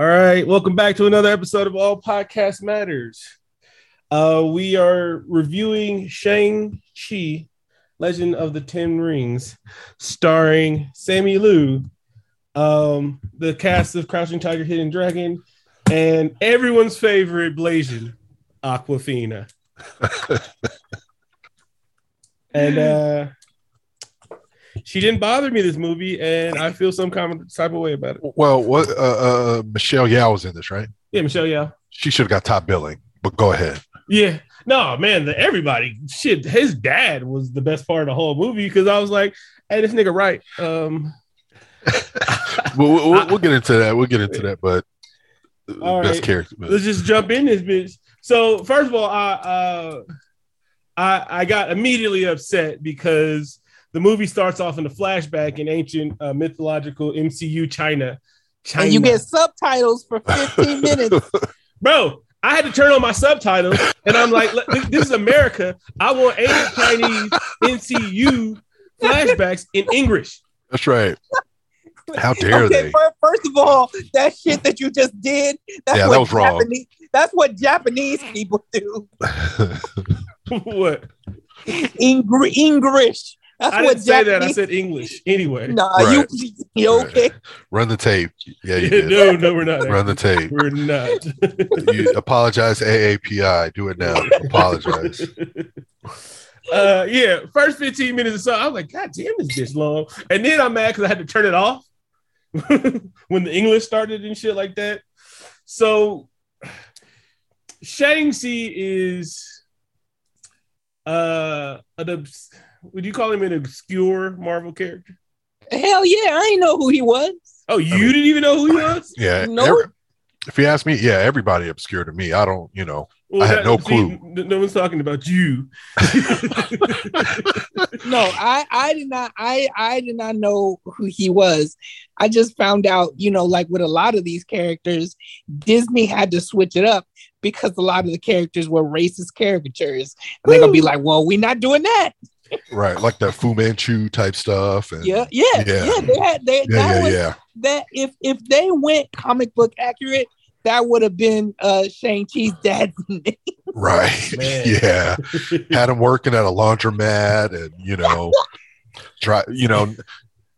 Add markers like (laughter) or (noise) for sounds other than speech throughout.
All right, welcome back to another episode of All Podcast Matters. Uh, we are reviewing Shang-Chi, Legend of the Ten Rings, starring Simu Liu, um, the cast of Crouching Tiger, Hidden Dragon, and everyone's favorite Blasian, Awkwafina. (laughs) and uh, she didn't bother me this movie, and I feel some kind of type of way about it. Well, what uh, uh, Michelle Yeoh was in this, right? Yeah, Michelle Yeoh. She should have got top billing, but go ahead. Yeah, no, man, the, everybody shit. His dad was the best part of the whole movie because I was like, "Hey, this nigga right." Um, (laughs) we'll, we'll, we'll, get into that. We'll get into that, but all best right. character. But. Let's just jump in this bitch. So first of all, I uh, I I got immediately upset because the movie starts off in a flashback in ancient uh, mythological MCU China. China. And you get subtitles for 15 (laughs) minutes. Bro, I had to turn on my subtitles, and I'm like, "This is America. I want ancient Chinese MCU flashbacks in English." That's right. How dare okay, they? First of all, that shit that you just did, that's yeah, what that was Japanese, wrong. That's what Japanese people do. (laughs) (laughs) what? Ingr- English. That's I didn't say that. I said English anyway. Nah, right. you, you okay? (laughs) Run the tape. Yeah, you (laughs) did. no, no, we're not. Run the tape. We're not. you apologize, AAPI. Do it now. (laughs) apologize. Uh, yeah, first 15 minutes or so, I was like, God damn, this bitch long. And then I'm mad because I had to turn it off when the English started and shit like that. So Shang-Chi is uh an would you call him an obscure Marvel character? Hell yeah, I didn't know who he was. Oh, you I mean, didn't even know who he was? (laughs) Yeah. No. Every, if you ask me, yeah, everybody obscure to me. I don't, you know, well, I had that, no clue. See, no one's talking about you. (laughs) no, I, I did not. I, I did not know who he was. I just found out, you know, like with a lot of these characters, Disney had to switch it up because a lot of the characters were racist caricatures. And they're gonna be like, "Well, we're not doing that." Right, like that Fu Manchu type stuff. And, yeah, yeah, yeah, yeah. They had they, yeah, that yeah, was, yeah. That if if they went comic book accurate, that would have been uh Shang Chi's dad's (laughs) name. Right. (laughs) (laughs) yeah. Had him working at a laundromat, and you know, try you know.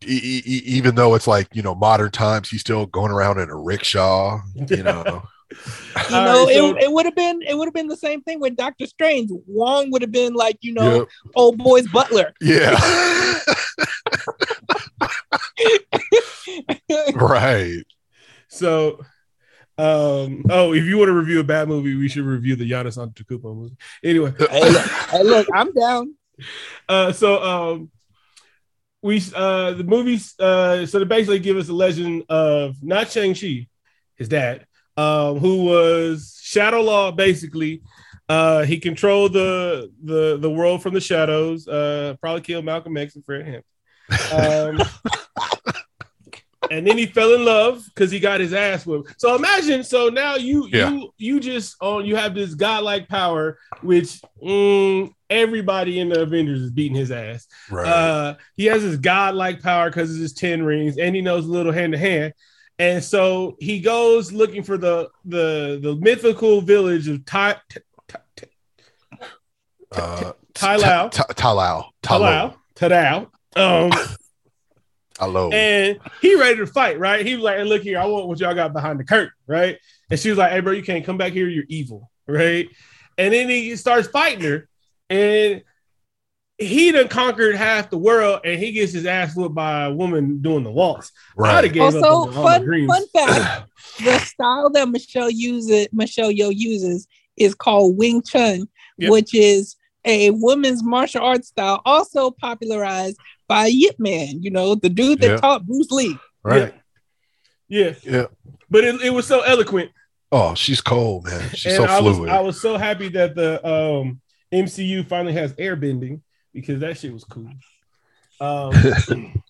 E- e- even though it's like you know modern times, he's still going around in a rickshaw. You know, (laughs) you know, right, so, it, it would have been it would have been the same thing with Doctor Strange. Wong would have been like, you know, yep. old boy's butler. (laughs) Yeah. (laughs) right. So um oh if you want to review a bad movie, we should review the Giannis Antetokounmpo movie. Anyway. hey, look, hey, look, I'm down. Uh so um we uh the movies uh so they basically give us a legend of not Shang-Chi, his dad, um, who was Shadow Law. Basically, uh, he controlled the the the world from the shadows. Uh, probably killed Malcolm X and Fred Hampton. Um, and then he fell in love because he got his ass whipped. So imagine, so now you yeah. you you just on you have this godlike power, which mm, everybody in the Avengers is beating his ass. Right. Uh, he has this godlike power because of his ten rings, and he knows a little hand to hand. And so he goes looking for the the the mythical village of Tai Tai Lao. Tai Lao. Tai Lao. Tai Um Hello. And he ready to fight, right? He was like, hey, look here, I want what y'all got behind the curtain, right? And she was like, hey, bro, you can't come back here, you're evil, right? And then he starts fighting her, and he done conquered half the world and he gets his ass whooped by a woman doing the waltz. Right. also, fun, fun fact: (laughs) the style that Michelle uses, Michelle Yeoh uses, is called Wing Chun, yep. which is a woman's martial arts style, also popularized by Yip Man. You know, the dude that yep. taught Bruce Lee. Right. Yeah. Yeah. yeah. But it, it was so eloquent. Oh, she's cold, man. She's and so I fluid. Was, I was so happy that the um, MCU finally has airbending because that shit was cool. Um, (laughs)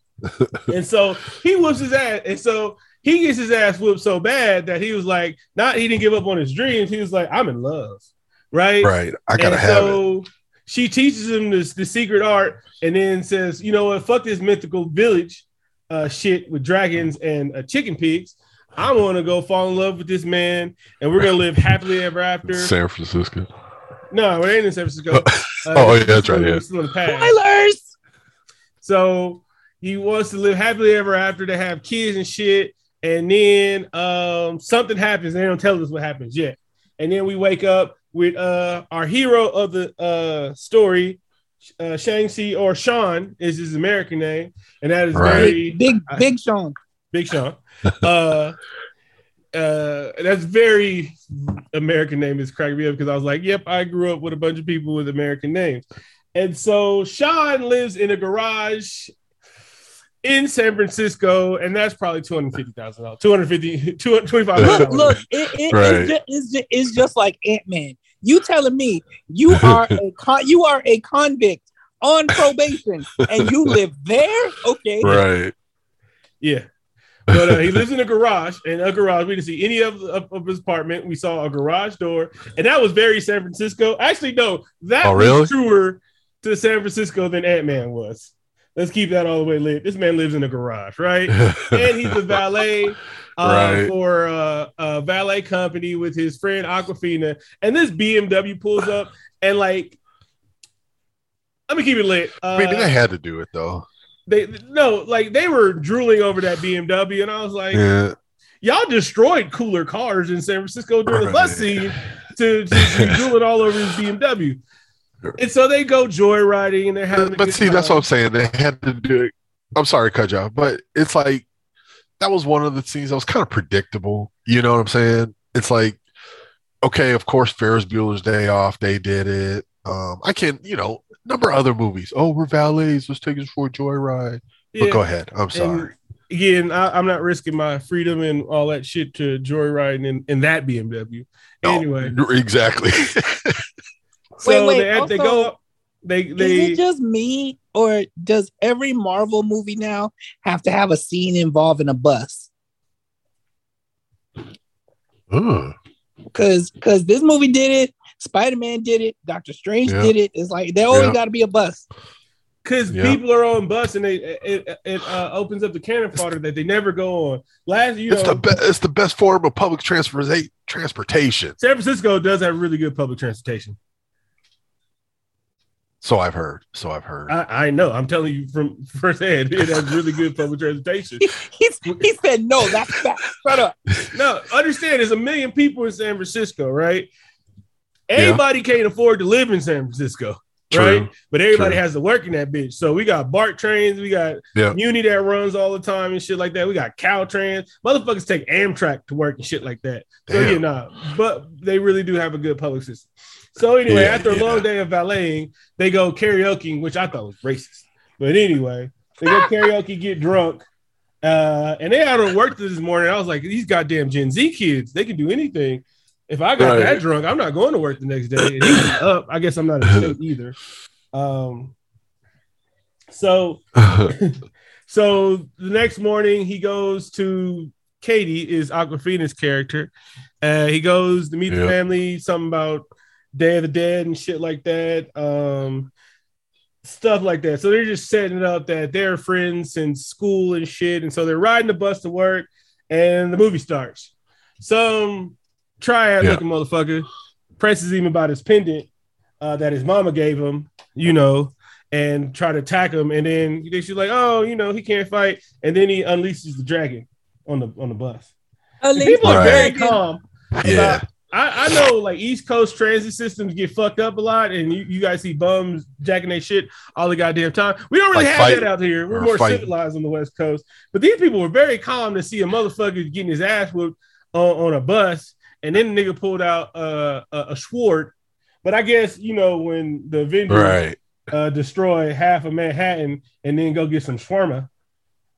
and so he whoops his ass, and so he gets his ass whooped so bad that he was like, not he didn't give up on his dreams. He was like, I'm in love, right? Right. I gotta and have so it. She teaches him this the secret art, and then says, you know what? Fuck this mythical village uh, shit with dragons and uh, chicken pigs. I want to go fall in love with this man, and we're gonna live happily ever after. San Francisco. No, it ain't in San Francisco. (laughs) Uh, oh yeah, that's right. Yeah. Spoilers. So he wants to live happily ever after to have kids and shit, and then um, something happens. They don't tell us what happens yet, and then we wake up with uh, our hero of the uh, story, uh, Shang-Chi or Sean is his American name, and that is right. very big, big Sean. Big Sean. uh, uh, that's very American name is cracking me up because I was like, yep, I grew up with a bunch of people with American names. And so Sean lives in a garage in San Francisco, and that's probably two hundred fifty thousand dollars, 250 225 Look, look, it, it, right. it's, just, it's, just, it's just like Ant Man. You telling me you (laughs) are a con- you are a convict on probation and you live there? Okay, right? Yeah, but uh, he (laughs) lives in a garage, and a garage. We didn't see any of, of, of, his apartment. We saw a garage door, and that was very San Francisco. Actually, no, that oh, really? was truer to San Francisco than Ant Man was. Let's keep that all the way lit. This man lives in a garage, right? (laughs) and he's a valet uh, right. for uh, a valet company with his friend Awkwafina. And this BMW pulls up, and like, let me keep it lit. Uh, I mean, they had to do it though they no, like they were drooling over that BMW, and I was like, yeah. y'all destroyed cooler cars in San Francisco during the bus scene to, be (laughs) drooling all over his BMW. And so they go joyriding and they're having. But see, time. that's what I'm saying. They had to do it. I'm sorry, cut you but it's like that was one of the scenes that was kind of predictable. You know what I'm saying? It's like, okay, of course, Ferris Bueller's Day Off, they did it. Um, I can't, you know, number of other movies. Oh, we're valets. Let's take us for a joyride. Yeah. But go ahead. I'm sorry. And again, I, am not risking my freedom and all that shit to joyriding in, in that BMW. No, anyway, exactly. (laughs) so wait, wait, they, also, they go up. They they is it just me or does every Marvel movie now have to have a scene involving a bus? Because because this movie did it, Spider Man did it. Doctor Strange yeah. did it. It's like they always yeah. got to be a bus. Because yeah. people are on bus and they it, it uh, opens up the cannon fodder that they never go on. Last year, it's know, the best it's the best form of public transportation. Transportation. San Francisco does have really good public transportation. So I've heard. So I've heard. I, I know. I'm telling you from (laughs) firsthand. It has really good public transportation. (laughs) he, he said no. That's fact. Shut up. No, understand. There's a million people in San Francisco, right? Everybody yeah. can't afford to live in San Francisco, True. right? But everybody True. has to work in that bitch. So we got BART trains, we got yeah. Muni that runs all the time and shit like that. We got Caltrans. Motherfuckers take Amtrak to work and shit like that. So Damn. yeah, nah. But they really do have a good public system. So anyway, yeah, after a long day of valeting, they go karaoke, which I thought was racist. But anyway, they go karaoke, get drunk. Uh, and they out to work this morning. I was like, these goddamn Gen Z kids, they can do anything. If I got right. that drunk, I'm not going to work the next day. (clears throat) Up. I guess I'm not a state either. Um, so, (laughs) so the next morning he goes to Katie is Awkwafina's character. Uh, he goes to meet yep. the family, something about Day of the Dead and shit like that. Um, stuff like that. So they're just setting it up that they're friends since school and shit. And so they're riding the bus to work, and the movie starts. Some triad yeah. looking motherfucker presses him about his pendant uh, that his mama gave him, you know, and try to attack him. And then she's like, oh, you know, he can't fight. And then he unleashes the dragon on the on the bus. People are very calm. Yeah. I, I, know like East Coast transit systems get fucked up a lot, and you, you guys see bums jacking their shit all the goddamn time. We don't really like have that out here. We're more fight. civilized on the West Coast. But these people were very calm to see a motherfucker getting his ass whooped on, on a bus and then the nigga pulled out uh, a, a Sword. But I guess you know when the Avengers right. uh, destroy half of Manhattan and then go get some shawarma.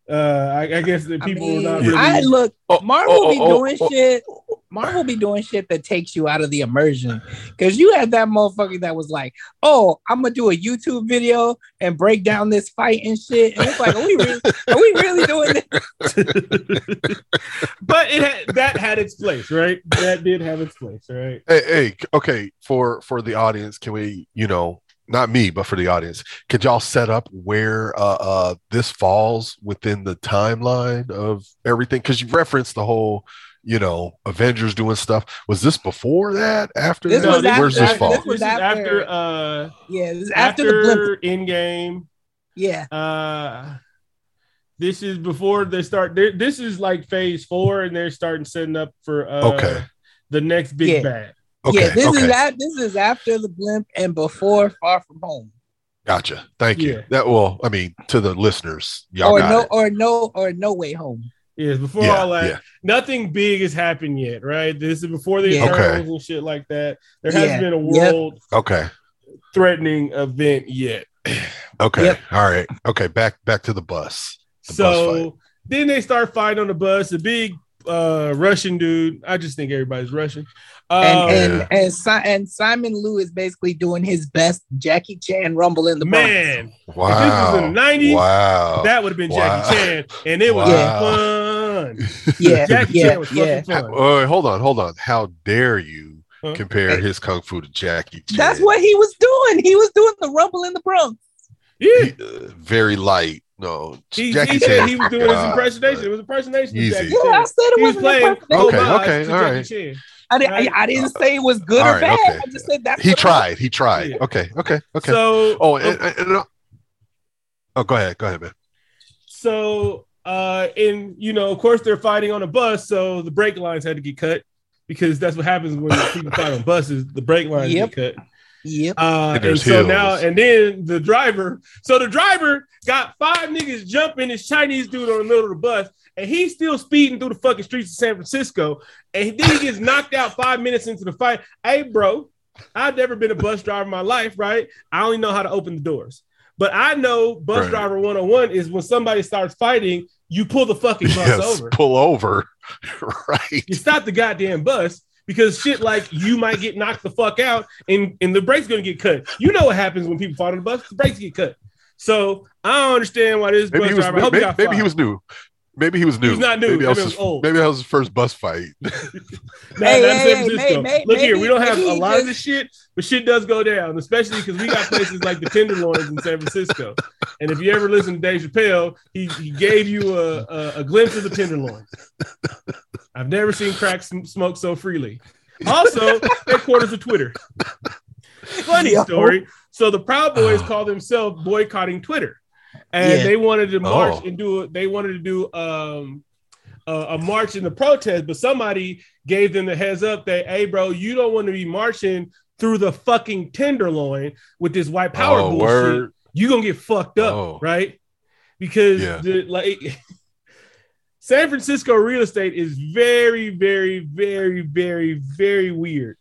Uh, I, I guess the people I mean, not really. I look, oh, Marvel oh, oh, be oh, doing oh, shit. Marvel be doing shit that takes you out of the immersion. Cause you had that motherfucker that was like, "Oh, I'm gonna do a YouTube video and break down this fight and shit." And it's like, "Are we really, are we really doing this?" (laughs) but it had, that had its place, right? That did have its place, right? Hey, hey, okay. For for the audience, can we, you know, not me, but for the audience, could y'all set up where uh, uh, this falls within the timeline of everything? Because you referenced the whole, you know, Avengers doing stuff. Was this before that? After this that? Was after, Where's this fall? This was after, after uh, yeah, this after, after the Endgame. Yeah. Uh, this is before they start. This is like phase four, and they're starting setting up for uh, okay the next big Yeah. bad. Okay. yeah, this okay. is that. This is after the Blip and before Far From Home. Gotcha. Thank you. That will, I mean, to the listeners, y'all or got no, it. or no, or No Way Home. Yes, before Yeah, all that, yeah. nothing big has happened yet, right? This is before the Yeah. Okay. and shit like that. There hasn't Yeah. been a Yep. world Okay. threatening event yet. (sighs) Okay. Yep. All right. Okay. Back back to the bus. The bus so then they start fighting on the bus. The big uh Russian dude. I just think everybody's Russian. Um, And and Yeah. and, si- and Simon Liu is basbasically doing his best Jackie Chan rumble in the Bronx. man, Wow. if this was in the 90s, Wow. that would have been Wow. Jackie Chan, and it was Wow. fun. (laughs) Yeah, Jackie yeah, Chan was yeah. fucking fun. Wait, hold on, hold on. How dare you Huh? compare his kung fu to Jackie Chan? That's what he was doing. He was doing the rumble in the Bronx. Yeah, He, uh, very light. No, he, Jackie he said Chan- he was doing his God, impersonation. It was impersonation of Easy. Jackie Yeah, I said it He was playing. Okay, okay, to all Jackie. Chan. I, didn't, I, I didn't say it was good All or right, bad. okay. I just said that's He tried. He tried. Yeah. Okay. Okay. Okay. So, oh, and, and- and- oh, go ahead. Go ahead, man. so uh and you know of course they're fighting on a bus so the brake lines had to get cut because that's what happens when people fight on buses the brake lines Yep. get cut Yep. uh And and, there's so now and then the driver so the driver got five niggas jumping this chinese dude on the middle of the bus and he's still speeding through the fucking streets of san francisco and then he gets knocked out five minutes into the fight hey bro i've never been a bus driver in my life right i only know how to open the doors but I know bus Right. driver 101 is when somebody starts fighting, you pull the fucking bus Yes. over. Pull over. (laughs) right. You stop the goddamn bus because shit like you might get knocked the fuck out and, and the brake's gonna get cut. You know what happens when people fight on the bus, the brakes get cut. So I don't understand why this Maybe bus he was. driver I hope Maybe, got maybe he was new. Maybe he was new. He's not new. Maybe, that Maybe was his, old. maybe that was his first bus fight. (laughs) (laughs) Nah, Hey, that's hey, hey, Francisco. may- Look here, we don't have a he lot of just- this shit, but shit does go down, especially because we got places like the Tenderloins in San Francisco. And if you ever listen to Dave Chappelle, he, he gave you a, a, a glimpse of the Tenderloin. I've never seen crack sm- smoke so freely. Also, headquarters of Twitter. Funny Yo. story. So the Proud Boys call themselves boycotting Twitter, and Yeah. they wanted to march Oh. and do it. They wanted to do um, a, a march in the protest, but somebody gave them the heads up that, hey, bro, you don't want to be marching through the fucking tenderloin with this white power Oh, bullshit. word. You gonna get fucked up, Oh. right? Because Yeah. the, like (laughs) San Francisco real estate is very, very, very, very, very weird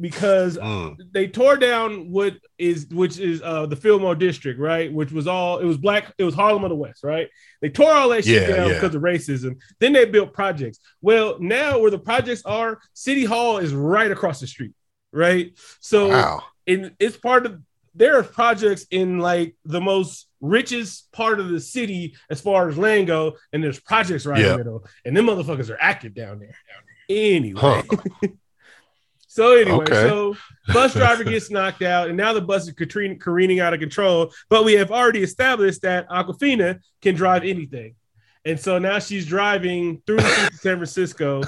because Mm. they tore down what is which is uh the Fillmore district, right? Which was all it was black, it was Harlem of the West, right? They tore all that shit down yeah. because of racism. Then they built projects. Well, now where the projects are, City Hall is right across the street, right? So Wow. in it's part of there are projects in like the most richest part of the city as far as land go, and there's projects right in the middle, and them motherfuckers are active down there. Anyway, Huh. (laughs) so anyway, Okay. so bus driver (laughs) gets knocked out, and now the bus is careen- careening out of control. But we have already established that Awkwafina can drive anything. And so now she's driving through the streets of San Francisco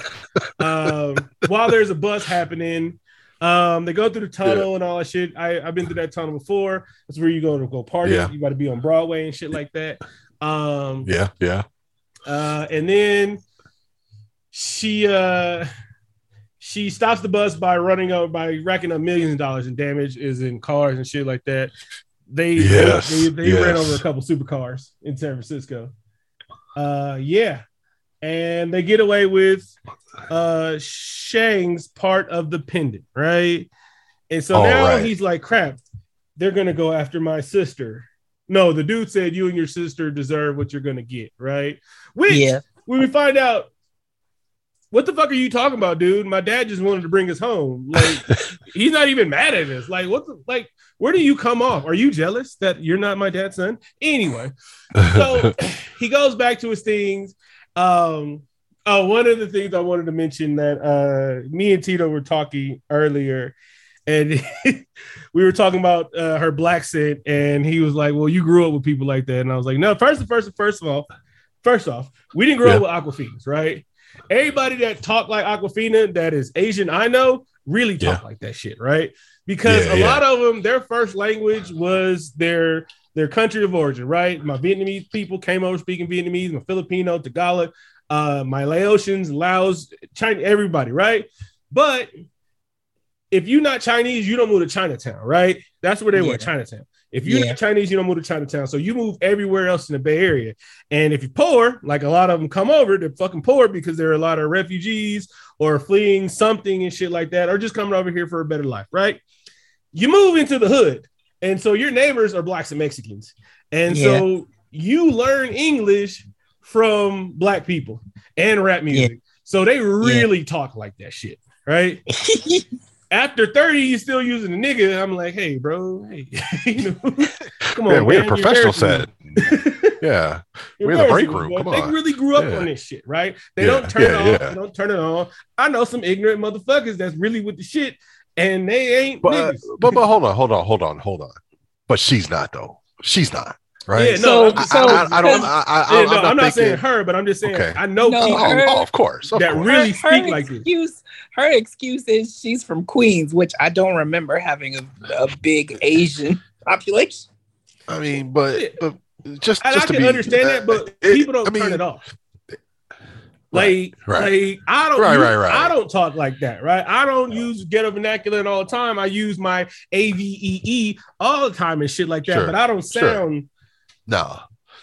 um, while there's a bus happening. Um, they go through the tunnel and all that shit. I, I've been through that tunnel before. That's where you go to go party. Yeah. You got to be on Broadway and shit like that. Um, Yeah. Yeah. uh, and then she uh, she stops the bus by running up by racking up millions of dollars in damage is in cars and shit like that. They Yes, they, they ran yes. over a couple supercars in San Francisco. Uh, yeah, and they get away with uh Shang's part of the pendant, right? And so All now right. he's like, crap, they're gonna go after my sister. No, the dude said you and your sister deserve what you're gonna get, right? Which Yeah. when we find out, what the fuck are you talking about, dude? My dad just wanted to bring us home. Like (laughs) he's not even mad at us. Like what the like where do you come off? Are you jealous that you're not my dad's son? Anyway, so (laughs) he goes back to his things. Um, oh, one of the things I wanted to mention that uh, me and Tito were talking earlier. and (laughs) we were talking about uh, her black scent, and he was like, "Well, you grew up with people like that," and I was like, "No, first, first, first of all, first off, we didn't grow yeah. up with Awkwafina's, right? Everybody that talk like Awkwafina that is Asian, I know, really talk yeah. like that shit, right? Because yeah, a lot of them, their first language was their their country of origin, right? My Vietnamese people came over speaking Vietnamese, my Filipino, Tagalog, uh, my Laotians, Laos, China, everybody, right? But if you're not Chinese, you don't move to Chinatown, right? That's where they yeah. were, Chinatown. If you're yeah. not Chinese, you don't move to Chinatown. So you move everywhere else in the Bay Area. And if you're poor, like a lot of them come over, they're fucking poor because there are a lot of refugees or fleeing something and shit like that, or just coming over here for a better life, right? You move into the hood. And so your neighbors are blacks and Mexicans. And yeah. so you learn English from black people and rap music. Yeah. So they really talk like that shit, right? (laughs) after 30, you still using the nigga. I'm like, hey, bro, hey, (laughs) you know, come on. Yeah, we're a professional set. yeah. we're in the break room. Come they on. really grew up yeah. on this shit, right? They yeah. don't turn yeah, it off. They don't turn it on. I know some ignorant motherfuckers that's really with the shit and they ain't but, (laughs) but but hold on, hold on, hold on, hold on. But she's not though. She's not right? Yeah, no, so, so I, I, I, don't. I, I, I'm not, not saying her, but I'm just saying okay. I know no, people her, oh, of course, of that course. really her, speak her like excuse, this. Her excuse is she's from Queens, which I don't remember having a, a big Asian (laughs) population. I mean, but but just, and just I can be, understand uh, that, but it, people don't mean, turn it off. Like, right, like I don't, right, use, right, right. I don't talk like that, right? I don't use ghetto vernacular all the time. I use my A V E E all the time and shit like that. Sure, but I don't sound sure. No.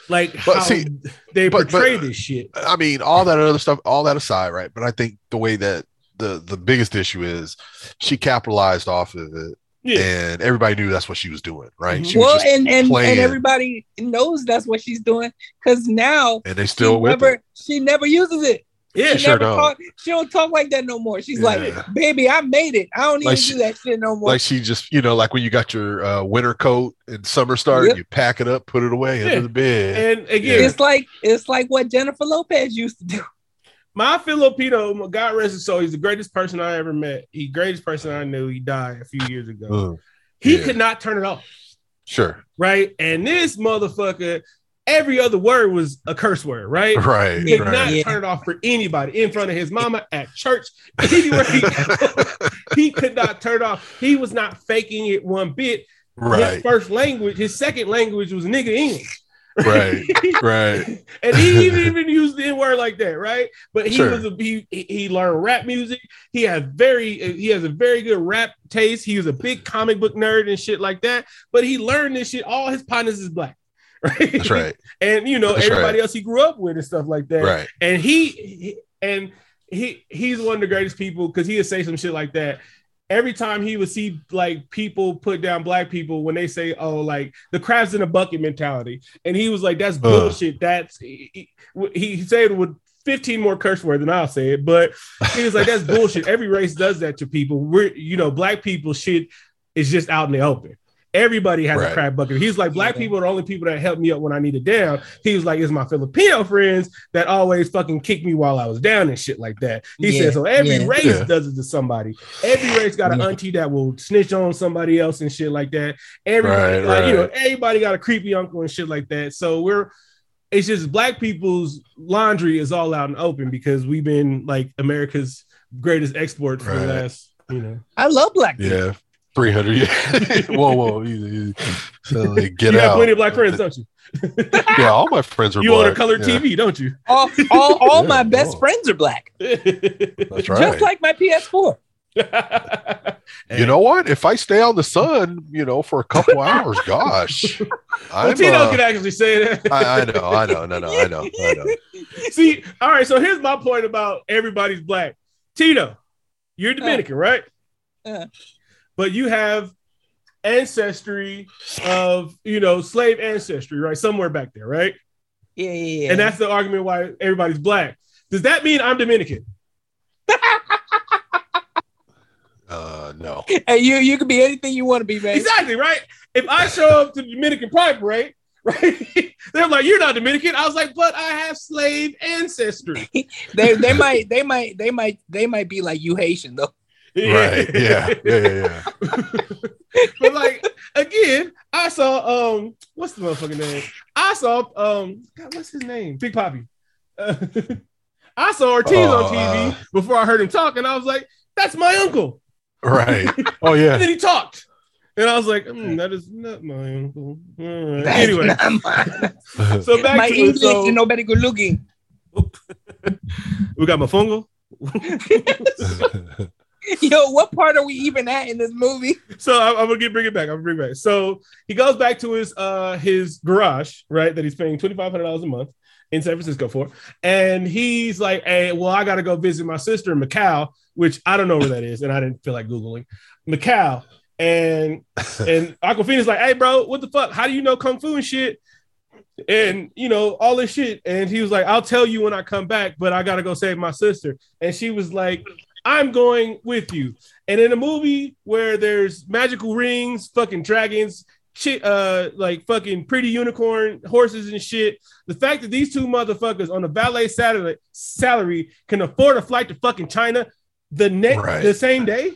Like but how see, they but, portray but, this shit. I mean, all that other stuff, all that aside, right? But I think the way that the the biggest issue is she capitalized off of it. Yeah. And everybody knew that's what she was doing, right? She well, and and, and everybody knows that's what she's doing because now and they still she never, it. she never uses it. Yeah, she sure don't. Talk, she don't talk like that no more. She's yeah. like, baby, I made it. I don't like even she, do that shit no more. Like she just, you know, like when you got your uh, winter coat and summer started, yep. you pack it up, put it away yeah. under the bed. And again, it's like it's like what Jennifer Lopez used to do. My Filipino, God rest his soul, he's the greatest person I ever met. He greatest person I knew. He died a few years ago. Mm. He yeah. could not turn it off. Sure. Right. And this motherfucker every other word was a curse word, right? (laughs) Right. He could right. not yeah. turn it off for anybody in front of his mama at church, anywhere he, (laughs) he could not turn it off. He was not faking it one bit. Right. His first language, his second language was nigga English. Right, right, (laughs) and he even, even used the N word like that, right? But he sure. was a, he he learned rap music. He had very he has a very good rap taste. He was a big comic book nerd and shit like that. But he learned this shit. All his partners is black. (laughs) right? That's right. and you know, That's everybody right. else he grew up with and stuff like that. Right. And he, he and he he's one of the greatest people because he would say some shit like that. Every time he would see like people put down black people when they say, "Oh, like the crabs in a bucket mentality," and he was like, "That's bullshit." Uh. That's he, he said with 15 more curse words than I'll say it, but he was like, that's (laughs) bullshit. Every race does that to people. We're, you know, black people shit is just out in the open. Everybody has right. a crab bucket. He's like, black people are the only people that help me up when I need it down. He was like, it's my Filipino friends that always fucking kick me while I was down and shit like that. He yeah. said, so every yeah. race yeah. does it to somebody. Every race got an auntie that will snitch on somebody else and shit like that. Everybody, right, like, right. you know, everybody got a creepy uncle and shit like that. So we're it's just black people's laundry is all out and open because we've been like America's greatest export for the last, you know. I love black people. Yeah. 300. Yeah. (laughs) whoa, whoa. Easy, easy. So like, get you out. have plenty of black friends, don't you? (laughs) yeah, all my friends are you black. own a colored yeah. TV, don't you? All, all, all yeah, my best oh. friends are black. That's right. Just like my PS4. you know what? If I stay on the sun, you know, for a couple hours, (laughs) gosh. well, Tino uh, can actually say that. I, I, know, I know, no, no, I know, I know. See, all right. So here's my point about everybody's black. Tino, you're Dominican, uh, right? Uh, but you have ancestry of you know slave ancestry, right? Somewhere back there, right? Yeah, yeah, yeah. And that's the argument why everybody's black. Does that mean I'm Dominican? (laughs) uh, no. Hey, you you can be anything you want to be, man. Exactly, right? If I show up to the Dominican Pride Parade, right? (laughs) They're like, "You're not Dominican." I was like, "But I have slave ancestry." (laughs) they they might they might they might they might be like, "You Haitian though." Right. Yeah. Yeah. Yeah. yeah. (laughs) but like again, I saw um, what's the motherfucking name? I saw um, God, what's his name? Big Poppy. Uh, (laughs) I saw Ortiz on TV uh, before I heard him talk, and I was like, "That's my uncle." Right. (laughs) Oh yeah. and then he talked. And I was like, mm, that is not my uncle. Right. Anyway, my... so back my to English so... is nobody good looking. we got my fungal. (laughs) Yo, what part are we even at in this movie? So I'm, I'm, gonna get bring it back. I'm gonna bring it back. So he goes back to his uh his garage, right? That he's paying twenty five hundred dollars a month in San Francisco for, and he's like, "Hey, well, I gotta go visit my sister in Macau, which I don't know where that is, and I didn't feel like googling Macau." And (laughs) and Awkwafina's like, "Hey, bro, what the fuck? How do you know kung fu and shit?" and you know all this shit and he was like i'll tell you when i come back but i gotta go save my sister and she was like i'm going with you and in a movie where there's magical rings fucking dragons shit uh like fucking pretty unicorn horses and shit the fact that these two motherfuckers on a valet salary salary can afford a flight to fucking china the next right. the same day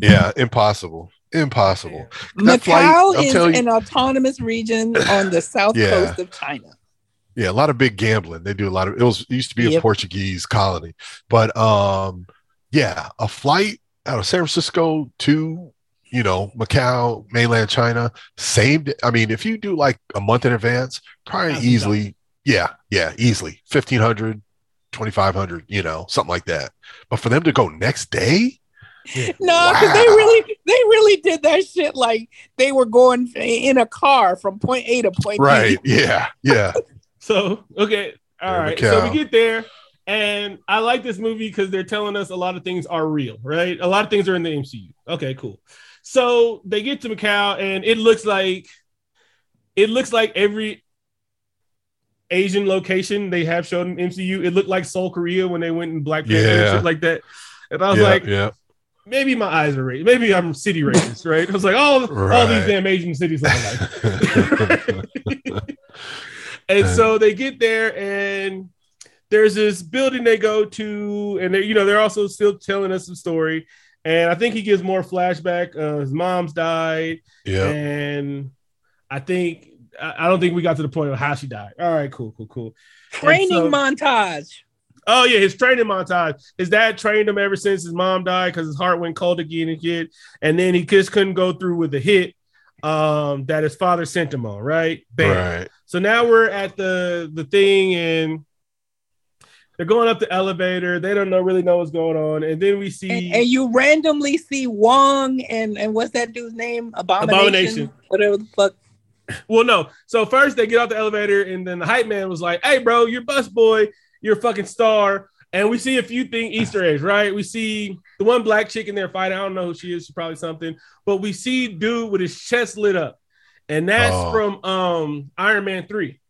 yeah impossible Impossible. Macau is you, an autonomous region on the south yeah. coast of China. Yeah, a lot of big gambling. They do a lot of it was it used to be yep. a Portuguese colony. But um yeah, a flight out of San Francisco to you know, Macau, mainland China, same day. I mean, if you do like a month in advance, probably That's easily, yeah, yeah, easily 1500, 2500, you know, something like that. But for them to go next day, (laughs) no, because wow. they really they really did that shit like they were going in a car from point A to point right. B. Right. Yeah. Yeah. (laughs) so okay. all right. So we get there. And I like this movie because they're telling us a lot of things are real, right? A lot of things are in the MCU. Okay, cool. So they get to Macau and it looks like it looks like every Asian location they have shown in MCU. It looked like Seoul, Korea when they went in Black Panther yeah. and shit like that. And I was yeah, like, yeah maybe my eyes are racist. Maybe I'm city racist, right? I was like, oh, all these damn Asian cities look alike. (laughs) (laughs) and so they get there and there's this building they go to, and they're you know, they're also still telling us some story. And I think he gives more flashback. Uh, his mom's died. Yeah. And I think I don't think we got to the point of how she died. All right, cool, cool, cool. Training so, montage. Oh yeah, his training montage. His dad trained him ever since his mom died because his heart went cold again and shit. And then he just couldn't go through with the hit um, that his father sent him on. Right. Bam. Right. So now we're at the the thing and they're going up the elevator. They don't know really know what's going on, and then we see and, and you randomly see Wong and and what's that dude's name? Abomination. Abomination. Whatever the fuck. Well, no. So first they get off the elevator, and then the hype man was like, "Hey, bro, you're bus boy you're a fucking star. And we see a few thing Easter eggs, right? We see the one black chick in there fighting. I don't know who she is. She's probably something. But we see dude with his chest lit up, and that's oh. from um Iron Man three.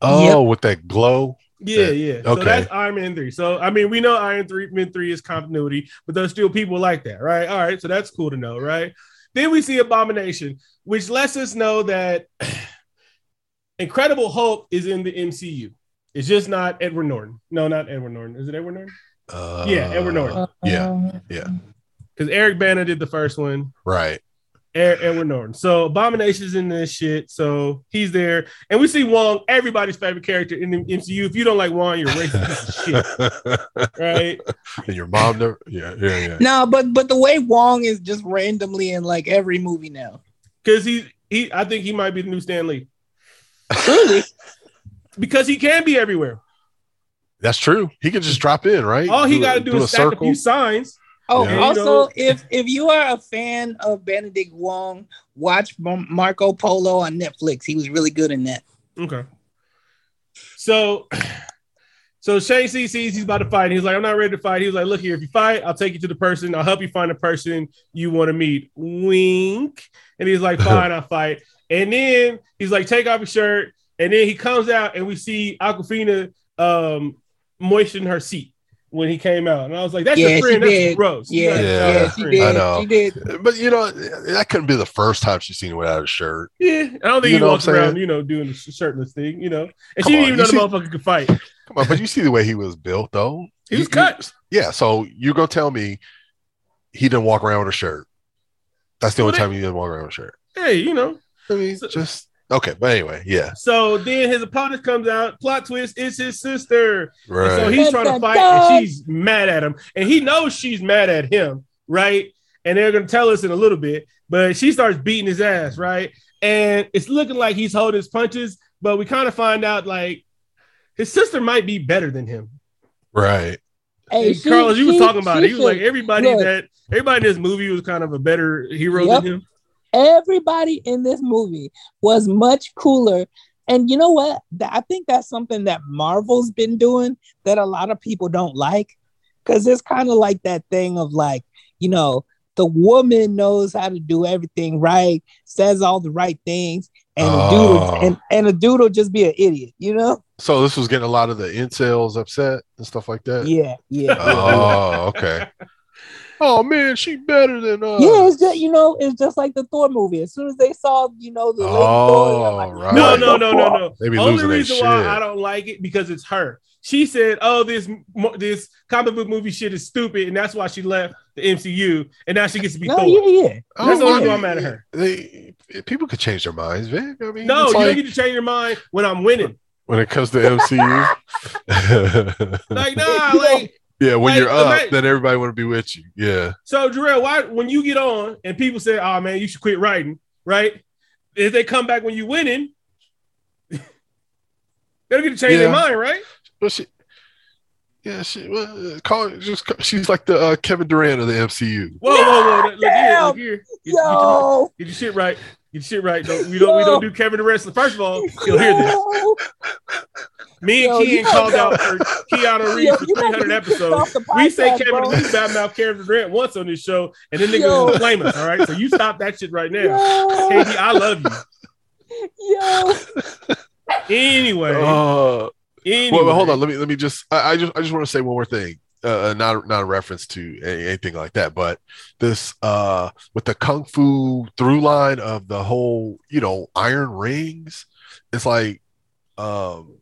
Oh, yep. with that glow. Yeah, that, yeah. Okay. So that's Iron Man 3. So I mean, we know Iron 3 Man 3 is continuity, but there's still people like that, right? All right, so that's cool to know, right? Then we see Abomination, which lets us know that (clears throat) Incredible Hulk is in the MCU. It's just not Edward Norton. No, not Edward Norton. Is it Edward Norton? Uh, yeah, Edward Norton. Yeah, yeah. Because Eric Bana did the first one. Right. Edward Norton. So Abomination's in this shit. So he's there. And we see Wong, everybody's favorite character in the MCU. If you don't like Wong, you're racist shit. (laughs) Right. And your mom never yeah, yeah, yeah. No, but but the way Wong is just randomly in like every movie now. Because he he I think he might be the new Stan Lee. Really? (laughs) because he can be everywhere. That's true. He can just drop in, right? All he got to do, do is stack circle. a few signs. Oh, yeah. also, you know, if if you are a fan of Benedict Wong, watch Marco Polo on Netflix. He was really good in that. Okay. So, so Shang-Chi sees he's about to fight. And he's like, "I'm not ready to fight." He was like, "Look here, if you fight, I'll take you to the person. I'll help you find the person you want to meet." Wink. And he's like, "Fine, (laughs) I'll fight." And then he's like, "Take off your shirt." And then he comes out and we see Awkwafina um, moisten her seat when he came out. And I was like, that's yeah, your friend. That's did. gross. Yeah, yeah, yeah she did. I know. She did. But you know, that couldn't be the first time she's seen him without a shirt. Yeah. I don't think you he walks around, you know, doing the shirtless thing, you know. And Come she didn't on, even know see, the motherfucker could fight. Come on, but you see the way he was built though. He was cut. yeah. So you're gonna tell me he didn't walk around with a shirt. That's the only time he didn't walk around with a shirt. Hey, you know, I mean, so, just okay. But anyway, yeah. So then his opponent comes out. Plot twist: it's his sister. Right. And so he's trying to fight, and she's mad at him, and he knows she's mad at him, right? And they're gonna tell us in a little bit, but she starts beating his ass, right? And it's looking like he's holding his punches, but we kind of find out like his sister might be better than him. Right. Hey, she, Carlos, you was talking about it. He was like everybody look, that everybody in this movie was kind of a better hero yep. than him. Everybody in this movie was much cooler. And you know what? I think that's something that Marvel's been doing that a lot of people don't like. Cause it's kind of like that thing of like, you know, the woman knows how to do everything right, says all the right things, and oh. a dude and, and a dude will just be an idiot, you know? So this was getting a lot of the incels upset and stuff like that. Yeah, yeah. Oh, okay. Oh man, she better than us. Yeah, it's just you know, it's just like the Thor movie. As soon as they saw, you know, the oh, like, right. no, no, no, no, no. They be Only reason why I don't like it because it's her. She said, "Oh, this this comic book movie shit is stupid," and that's why she left the MCU, and now she gets to be no, Thor. Yeah, yeah. Oh, that's the only reason I'm mad at her. They, people could change their minds, man. I mean, no, you like, don't get to change your mind when I'm winning. When it comes to MCU, like (laughs) nah, (laughs) like yeah, when like, you're up, then everybody want to be with you. Yeah. So Jarrell, why when you get on and people say, "Oh man, you should quit writing," right? If they come back when you winning, (laughs) they don't get to change yeah. their mind, right? Well, she, yeah, she well, call just she's like the uh, Kevin Durant of the MCU. Whoa, whoa, whoa! Look here, look here. Get, Yo. Get, your, get your shit right. Get shit right. Don't, we don't Yo. we don't do Kevin the Durant. First of all, you'll hear this. Me and Yo, called out for Keanu Reeves for 300 episodes. We say Kevin bro. Reeves badmouth Kevin Durant once on this show, and then niggas gonna blame us. All right, so you stop that shit right now. Yo. KD, I love you. Yo. Anyway. Uh, Anyway. Well, hold on. Let me let me just. I, I just I just want to say one more thing. Uh, uh, not not a reference to anything like that, but this uh with the kung fu through line of the whole you know iron rings. It's like um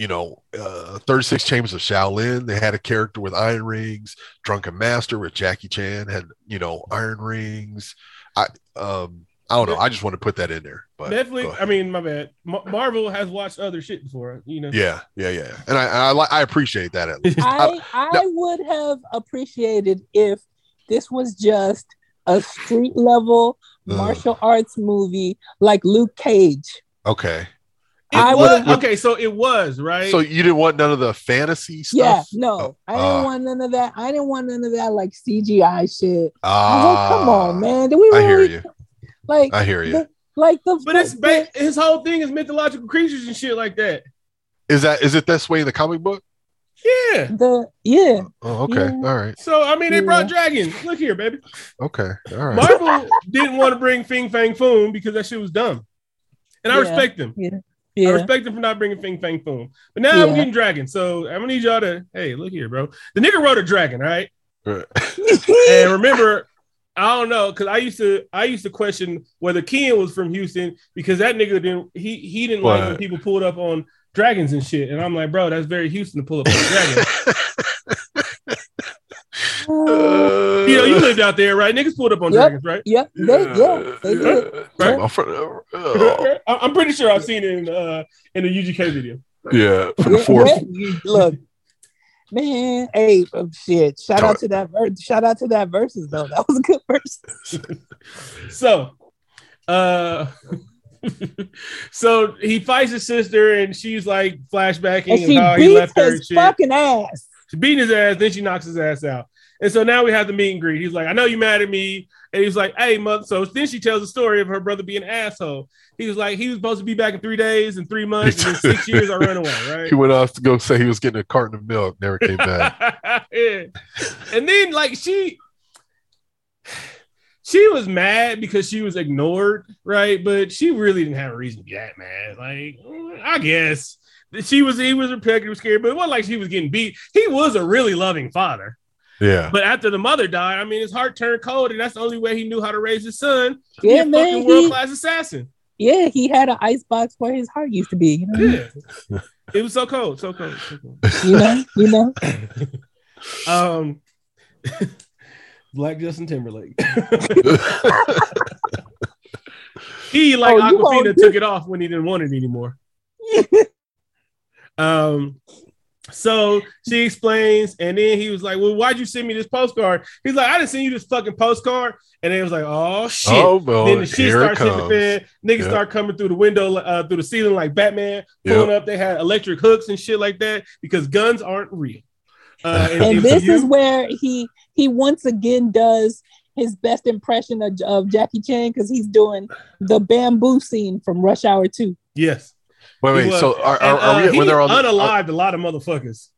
you know, uh, 36 Chambers of Shaolin, they had a character with iron rings. Drunken Master with Jackie Chan had, you know, iron rings. I, um, I don't know. I just want to put that in there. But Netflix. I mean, my bad. Marvel has watched other shit before. You know. Yeah, yeah, yeah. And I, I, I appreciate that at least. (laughs) I, (laughs) I, I would have appreciated if this was just a street level martial arts movie like Luke Cage. Okay. It I was okay, so it was right. So you didn't want none of the fantasy stuff. Yeah, no, oh, I didn't uh, want none of that. I didn't want none of that like CGI shit. Uh, like, come on, ah. man. Did we really, I hear you. Like I hear you. The, like the but it's ba- his whole thing is mythological creatures and shit like that. Is that is it this way in the comic book? Yeah. The yeah. Oh, okay. Yeah. All right. So I mean, they yeah. brought dragons. Look here, baby. Okay. All right. Marvel didn't want to bring Fing Fang Foom because that shit was dumb, and I respect them. Yeah. Yeah. I respect them for not bringing Fing Fang Foom. But now I'm getting dragons, so I'm gonna need y'all to. Hey, look here, bro. The nigga wrote a dragon, right? right. (laughs) and remember, I don't know because I used to I used to question whether Ken was from Houston because that nigga didn't he he didn't what? like when people pulled up on dragons and shit, and I'm like, bro, that's very Houston to pull up on dragons. (laughs) Uh, (laughs) you know, you lived out there, right? Niggas pulled up on yep, dragons, right? Yep, they, yeah, they did. Right? (laughs) I'm pretty sure I've seen it in uh, in the UGK video. Yeah, for the fourth. Look, Man, hey, oh, shit! Shout out to that verse. Shout out to that verses though. That was a good verse. (laughs) so, uh, (laughs) so he fights his sister, and she's like flashbacking and, and how he left her. His fucking ass. She's beating his ass. Then she knocks his ass out. And so now we have the meet and greet. He's like, I know you mad at me. And he's like, hey, mother. So then she tells the story of her brother being an asshole. He was like, he was supposed to be back in three days and three months, and (laughs) six years I ran away, right? He went off to go say he was getting a carton of milk, never came (laughs) back. yeah. And then like she she was mad because she was ignored, right? But she really didn't have a reason to be that mad. Like, I guess she was he was repetitive scared, but it wasn't like she was getting beat. He was a really loving father. Yeah. But after the mother died, I mean, his heart turned cold, and that's the only way he knew how to raise his son. Yeah, man. Fucking world class assassin. Yeah, he had an ice box where his heart used to be. You know? Yeah. it was so cold, so cold, so cold. You know, you know. (laughs) um. (laughs) Black Justin Timberlake. (laughs) he like oh, Awkwafina took it off when he didn't want it anymore. um so she explains, and then he was like, Well, why'd you send me this postcard? He's like, I didn't send you this fucking postcard. And it was like, Oh shit. Oh, boy. Then the shit starts hitting the fan. Niggas yep. start coming through the window, uh, through the ceiling like Batman, pulling yep. up. They had electric hooks and shit like that because guns aren't real. Uh, (laughs) and, and this you, is where he he once again does his best impression of, of Jackie Chan because he's doing the bamboo scene from Rush Hour 2. Yes. Wait, wait. So are, are, are uh, we when they're on unalived uh, a lot of motherfuckers?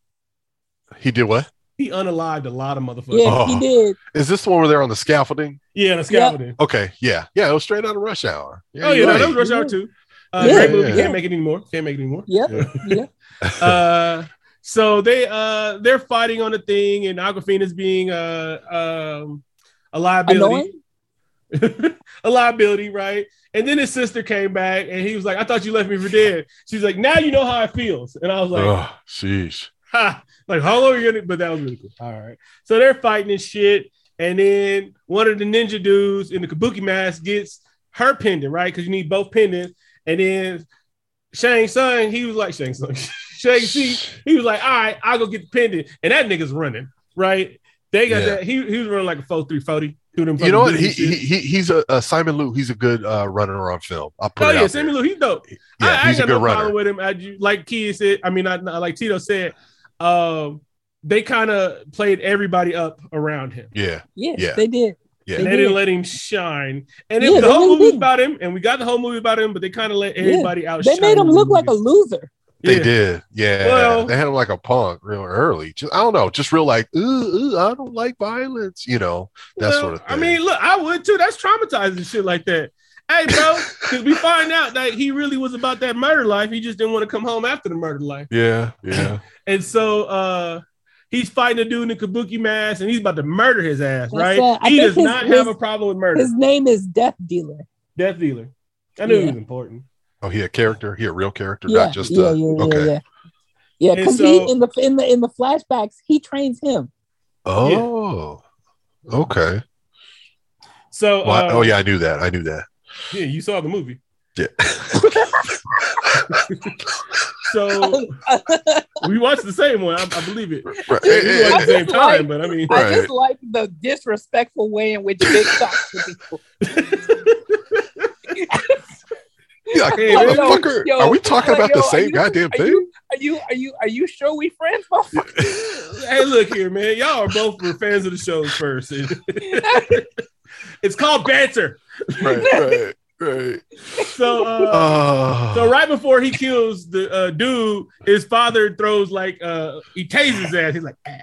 He did what? He unalived a lot of motherfuckers. Yeah, oh. he did. Is this the one where they're on the scaffolding? Yeah, the scaffolding. Yep. Okay, yeah, yeah. It was straight out of Rush Hour. Yeah, oh yeah, right. no, that was Rush Hour too. Uh, yeah, great movie. Yeah. Can't make it anymore. Can't make it anymore. Yep. Yeah. (laughs) yeah. uh, so they uh they're fighting on the thing, and Awkwafina's being uh um a liability. (laughs) a liability, right? And then his sister came back and he was like, I thought you left me for dead. She's like, now you know how it feels. And I was like, oh, sheesh. (laughs) Ha. Like, how long are you gonna but that was really cool. All right. So they're fighting and shit. And then one of the ninja dudes in the kabuki mask gets her pendant, right? Because you need both pendants. And then Shang Tsung, he was like Shang Tsung, (laughs) Shang Chi, he was like, all right, I'll go get the pendant. And that nigga's running, right? They got yeah. that. He, he was running like a 4 340 you know what? He, he, he he's a, a, Simu Liu. He's a good uh, runner on film. I'll put oh yeah, Simu Liu. He's dope. Yeah, I, he's I got a good no runner. problem with him. I, like Key said, I mean, I, like Tito said, um, they kind of played everybody up around him. Yeah, yes, yeah, they did. Yeah, they, they didn't let him shine. And yeah, the whole movie about him, and we got the whole movie about him, but they kind of let everybody yeah. out. They made him look like a loser. They yeah. did, yeah. Well, they had him like a punk real early. Just I don't know, just real like, ooh, ooh I don't like violence, you know, that well, sort of thing. I mean, look, I would too. That's traumatizing shit like that. Hey, bro, (laughs) because we find out that he really was about that murder life. He just didn't want to come home after the murder life. Yeah, yeah. (clears throat) and so uh he's fighting a dude in a kabuki mask and he's about to murder his ass, right? He does his, not his, have a problem with murder. His name is Death Dealer. Death Dealer. I knew yeah. he was important. Oh, he a character. He a real character, yeah, not just yeah, a, yeah, okay. Yeah, yeah, because so, he in the in the in the flashbacks he trains him. Oh, okay. So, well, uh, oh yeah, I knew that. I knew that. Yeah, you saw the movie. Yeah. (laughs) (laughs) so (laughs) we watched the same one. I, I believe it. Right. We watched the same time, but I mean, I just like the disrespectful way in which Big talks to people. Like, hey, motherfucker, yo, are we talking about yo, the same you, goddamn are thing? You, are you are you are you sure we friends, motherfucker? hey, look here, man. Y'all are both were fans of the show first. (laughs) it's called banter. Right, right. Right. So, uh, uh, so right before he kills the uh, dude, his father throws like uh, he tases his ass. He's like, ah,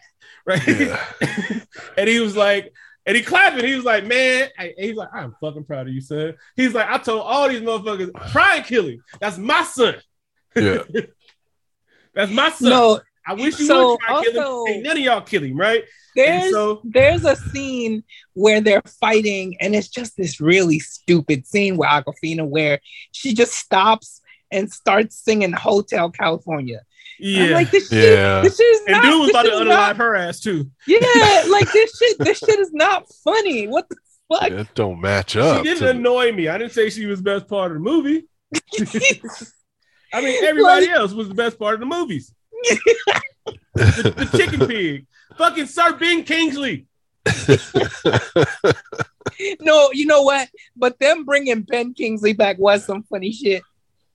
right, yeah. (laughs) and he was like, and he clapping. He was like, man, he's like, I'm fucking proud of you, son. He's like, I told all these motherfuckers, try and kill him. That's my son. Yeah. (laughs) That's my son. No, I wish you so would try also, kill him. Ain't none of y'all kill him, right? There's so, there's a scene where they're fighting, and it's just this really stupid scene with Awkwafina where she just stops and starts singing Hotel California. Yeah, I'm like this shit. Yeah. This shit is and not, dude was about to unalive her ass too. Yeah, (laughs) like this shit. This shit is not funny. What the fuck? It don't match up. She didn't to... annoy me. I didn't say she was the best part of the movie. (laughs) I mean, everybody like, else was the best part of the movies. (laughs) the, the, chicken pig, fucking Sir Ben Kingsley. no, you know what? But them bringing Ben Kingsley back was some funny shit,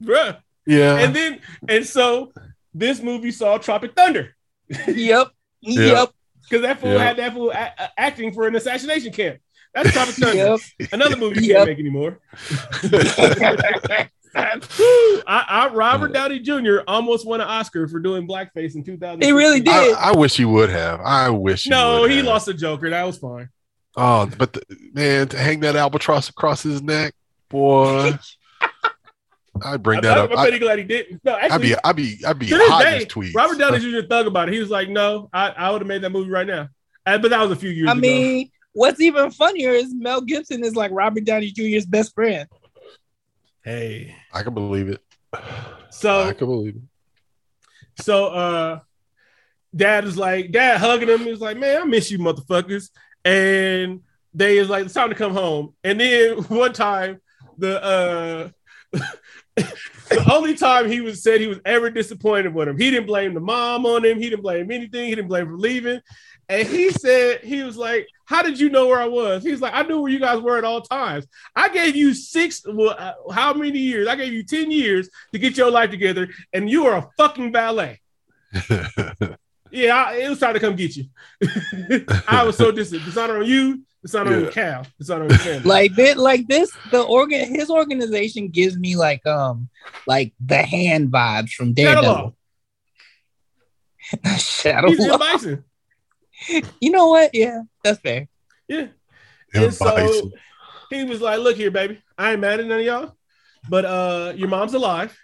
bruh. Yeah, and then and so this movie saw Tropic Thunder. yep. (laughs) Yep. Because that fool yep. had that fool a- acting for an assassination camp. That's Tropic Thunder. Yep. Another movie you yep. can't make anymore. (laughs) I, I, Robert Downey Jr. almost won an Oscar for doing blackface in 2000. He really did. I, I, wish he would have. I wish. no, he have. lost a Joker. That was fine. Oh, but the, man, to hang that albatross across his neck, boy. (laughs) I bring that I'm, up. I'm pretty glad he didn't. No, actually, I'd be, I'd be, I'd be hot day, in tweets. Robert Downey Jr. thug about it. He was like, "No, I, I would have made that movie right now." but that was a few years. Ago. I ago. mean, what's even funnier is Mel Gibson is like Robert Downey Jr.'s best friend. Hey, I can believe it. So I can believe it. So, uh, Dad is like, Dad hugging him. He's like, "Man, I miss you, motherfuckers." and they is like, it's time to come home. And then (laughs) one time, the uh (laughs) the only time he was said he was ever disappointed with him, he didn't blame the mom on him, he didn't blame anything, he didn't blame for leaving. And he said, he was like, How did you know where I was? He's like, I knew where you guys were at all times. I gave you six, well, uh, how many years? I gave you 10 years to get your life together, and you are a fucking ballet. (laughs) yeah, I, it was time to come get you. (laughs) I was so disappointed. It's not on you. It's not yeah. on the cow. It's not on the family. like this, like this, the organ, his organization gives me like um, like the hand vibes from Daredevil. (laughs) Shadow Shadow you know what? Yeah, that's fair. Yeah. And so he was like, "Look here, baby. I ain't mad at none of y'all, but uh, your mom's alive.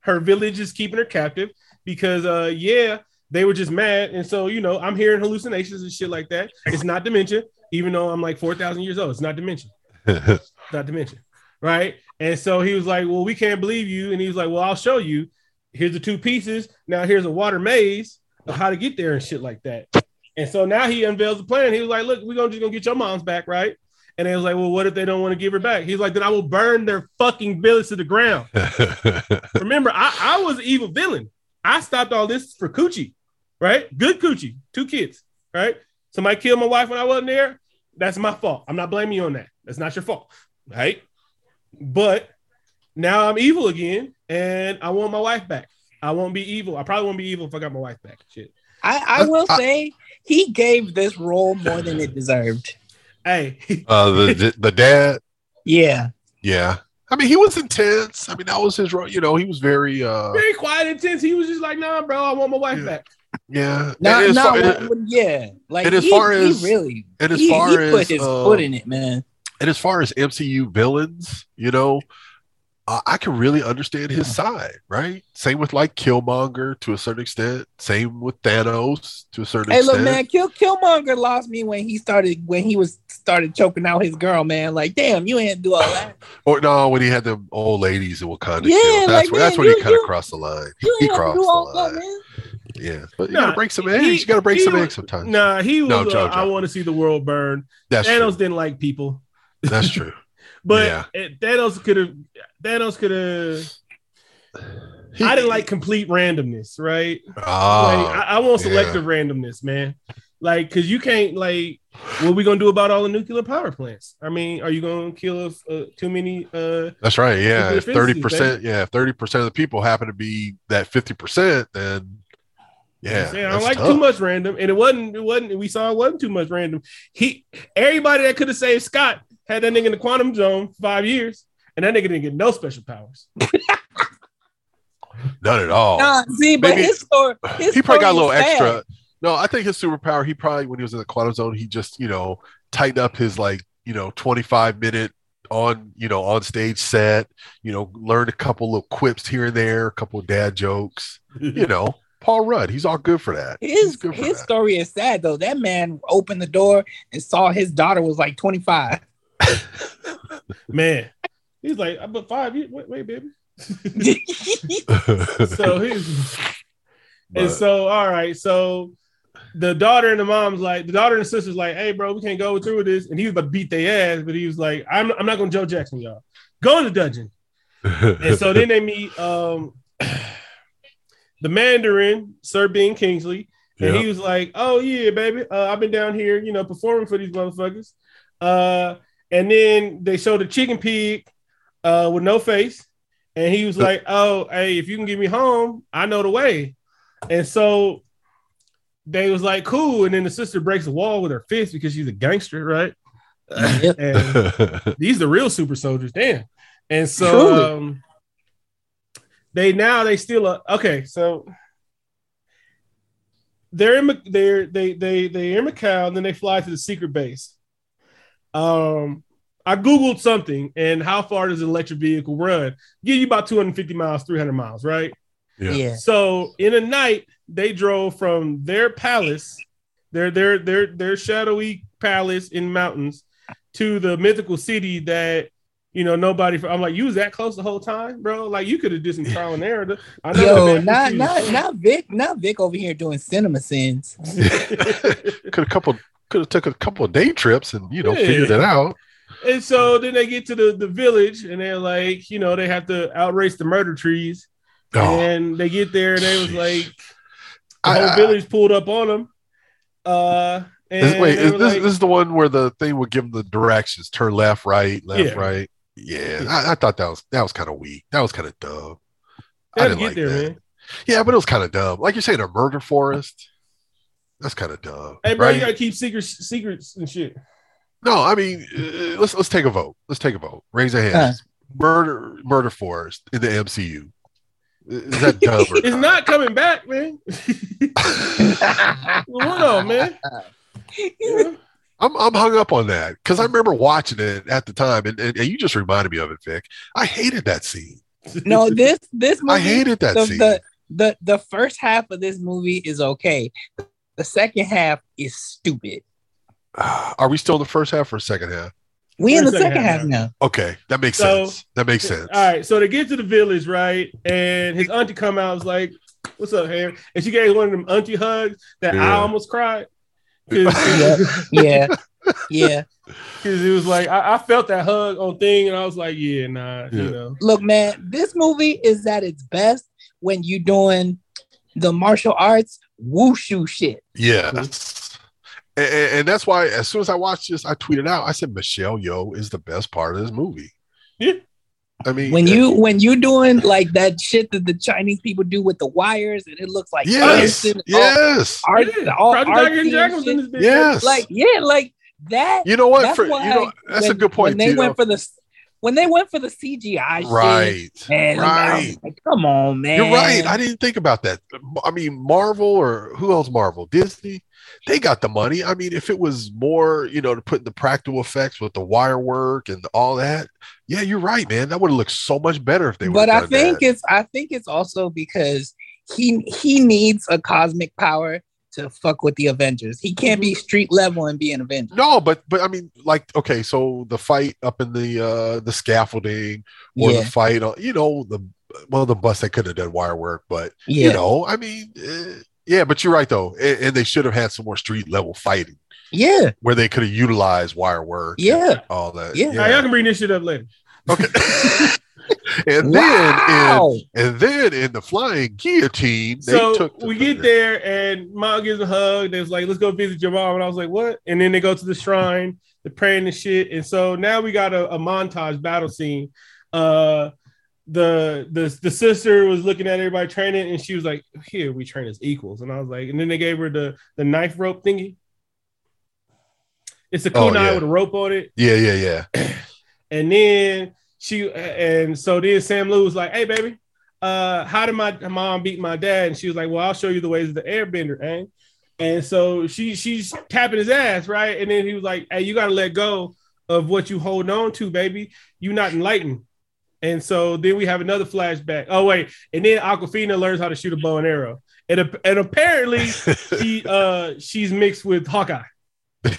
Her village is keeping her captive because uh, yeah, they were just mad, and so you know, I'm hearing hallucinations and shit like that. It's not dementia, even though I'm like four thousand years old. It's not dementia. it's (laughs) not dementia, right? And so he was like, "Well, we can't believe you," and he was like, "Well, I'll show you. Here's the two pieces. Now here's a water maze of how to get there and shit like that." And so now he unveils the plan. He was like, "Look, we're gonna just gonna get your mom's back, right?" And they was like, "Well, what if they don't want to give her back?" He's like, "Then I will burn their fucking village to the ground." (laughs) Remember, I, I was an evil villain. I stopped all this for coochie, right? Good coochie, two kids, right? Somebody killed my wife when I wasn't there. That's my fault. I'm not blaming you on that. That's not your fault, right? But now I'm evil again, and I want my wife back. I won't be evil. I probably won't be evil if I got my wife back. Shit. I, I will I, say he gave this role more than it deserved. Hey, (laughs) uh, the the dad. Yeah. Yeah. I mean, he was intense. I mean, that was his role. You know, he was very uh very quiet, intense. He was just like, "Nah, bro, I want my wife yeah. back." Yeah, not, not far, yeah. Like and as he, far as he really, and as he, far he put as his uh, foot in it, man. And as far as MCU villains, you know, uh, I can really understand his side, right? Same with like Killmonger to a certain extent. Same with Thanos to a certain hey, extent. Hey, look, man, Kill Killmonger lost me when he started when he was started choking out his girl, man. Like, damn, you ain't do all that. (laughs) or no, when he had them old ladies in Wakanda. Yeah, killed. that's like, when, man, that's when you, he kind of crossed the line. He crossed the line. That, yeah, but you nah, gotta break some eggs. He, you gotta break some was, eggs sometimes. Nah, he was. No, uh, I want to see the world burn. That's Thanos true. didn't like people. That's (laughs) true. But yeah. it, Thanos could have. Thanos could have. I didn't like complete randomness, right? Oh, like, I, I, want selective yeah. randomness, man. Like, cause you can't like, what are we gonna do about all the nuclear power plants? I mean, are you gonna kill uh, too many? Uh, That's right. Yeah, thirty percent. Yeah, thirty percent of the people happen to be that fifty percent, then yeah, I don't like tough. too much random, and it wasn't. It wasn't. We saw it wasn't too much random. He, everybody that could have saved Scott had that nigga in the quantum zone five years, and that nigga didn't get no special powers. (laughs) None at all. Nah, see, but Maybe, his story, (laughs) his he probably got a little sad. extra. No, I think his superpower. He probably when he was in the quantum zone, he just you know tightened up his like you know twenty five minute on you know on stage set. You know, learned a couple little quips here and there, a couple of dad jokes. you (laughs) know. Paul Rudd. He's all good for that. His for his that. story is sad though. That man opened the door and saw his daughter was like 25. (laughs) man, he's like, I'm but five years. Wait, wait, baby. (laughs) so he's but. and so all right. So the daughter and the mom's like, the daughter and the sister's like, hey, bro, we can't go through with this. And he was about to beat their ass, but he was like, I'm, I'm not gonna Joe Jackson, y'all. Go in the dungeon. (laughs) and so then they meet um the Mandarin, Sir Ben Kingsley, and yep. he was like, "Oh yeah, baby, uh, I've been down here, you know, performing for these motherfuckers." Uh, and then they showed a chicken pig uh, with no face, and he was like, "Oh, hey, if you can get me home, I know the way." And so they was like, "Cool." And then the sister breaks the wall with her fist because she's a gangster, right? Yep. (laughs) and (laughs) these are real super soldiers, damn. And so um, they now they still uh, okay. So they're in they're they they they in Macau, and then they fly to the secret base. Um, I googled something, and how far does an electric vehicle run? Give you about 250 miles, 300 miles, right? Yeah. yeah. So in a night, they drove from their palace, their their their their shadowy palace in mountains, to the mythical city that you know, nobody. I'm like, you was that close the whole time, bro. Like, you could have did some trial and error. I know Yo, not not not Vic, not Vic over here doing cinema sins. could a couple could have took a couple of day trips and you know yeah. figured it out. And so then they get to the, the village and they're like, you know, they have to outrace the murder trees. Oh, and they get there and they was like, the whole I, village pulled up on them. Uh, is, wait, is this, like, this is the one where the thing would give them the directions: turn left, right, left, yeah. right. Yeah, I, I, thought that was that was kind of weak. That was kind of dumb. I didn't like there, that. Man. Yeah, but it was kind of dumb. Like you're saying, a murder forest. That's kind of dumb. Hey, bro, right? you gotta keep secrets, secrets and shit. No, I mean, uh, let's let's take a vote. Let's take a vote. Raise a hand. Uh. Murder, murder forest in the MCU. Is that dumb? (laughs) it's not? not coming back, man. (laughs) (laughs) Hold on, man. Yeah. I'm I'm hung up on that because I mm. remember watching it at the time, and, and, and, you just reminded me of it, Vic. I hated that scene. No, this this (laughs) movie, I hated that the, scene. The, the the first half of this movie is okay. The second half is stupid. (sighs) Are we still in the first half or second half? We in the second, second half, half now. Okay, that makes so, sense. That makes sense. All right, so they get to the village, right? And his auntie come out was like, "What's up, Harry?" And she gave one of them auntie hugs that yeah. I almost cried. (laughs) yeah, yeah, yeah. Because it was like I, I, felt that hug on thing, and I was like, "Yeah, nah." Yeah. You know, look, man, this movie is at its best when you're doing the martial arts wushu shit. Yeah. And, and, that's why, as soon as I watched this, I tweeted out. I said, "Michelle Yeoh is the best part of this movie." Yeah, I mean, when you when you doing like that shit that the Chinese people do with the wires, and it looks like yes, yes, all, art, yeah. all art yes, like yeah, like that. You know what? For, you know, that's when, a good point. When they went for the when they went for the CGI, right? Shit, man, uh, right. Like, come on, man. You're right. I didn't think about that. I mean, Marvel or who else? Marvel, Disney they got the money. I mean, if it was more, you know, to put in the practical effects with the wire work and all that, yeah, you're right, man. That would have looked so much better if they. But I think that. it's I think it's also because he he needs a cosmic power to fuck with the Avengers. He can't be mm-hmm. street level and be an Avenger. No, but but I mean, like, okay, so the fight up in the uh the scaffolding or yeah. the fight, you know, the well, the bus they could have done wire work, but yeah. you know, I mean. Eh, yeah, but you're right though, and, and, they should have had some more street level fighting. Yeah, where they could have utilized wire work. Yeah, all that. Yeah, yeah. y'all can bring this shit up later. Okay. (laughs) and wow. then in, and then in the flying guillotine, so we get there and mom gives a hug. There's like, let's go visit your mom, and I was like, what? And then they go to the shrine, they're praying and shit, and so now we got a, a montage battle scene. Uh, the the the sister was looking at everybody training and she was like, "Here we train as equals." And I was like, and then they gave her the the knife rope thingy. It's a kunai oh, yeah. with a rope on it. Yeah, yeah, yeah. (clears throat) and then she and so then Sam Lou was like, "Hey, baby, uh, how did my mom beat my dad?" And she was like, "Well, I'll show you the ways of the airbender, eh?" And so she she's tapping his ass, right? And then he was like, "Hey, you got to let go of what you hold on to, baby. You not enlightened." And so then we have another flashback. Oh wait, and then Awkwafina learns how to shoot a bow and arrow, and and apparently (laughs) she uh she's mixed with Hawkeye. (laughs) they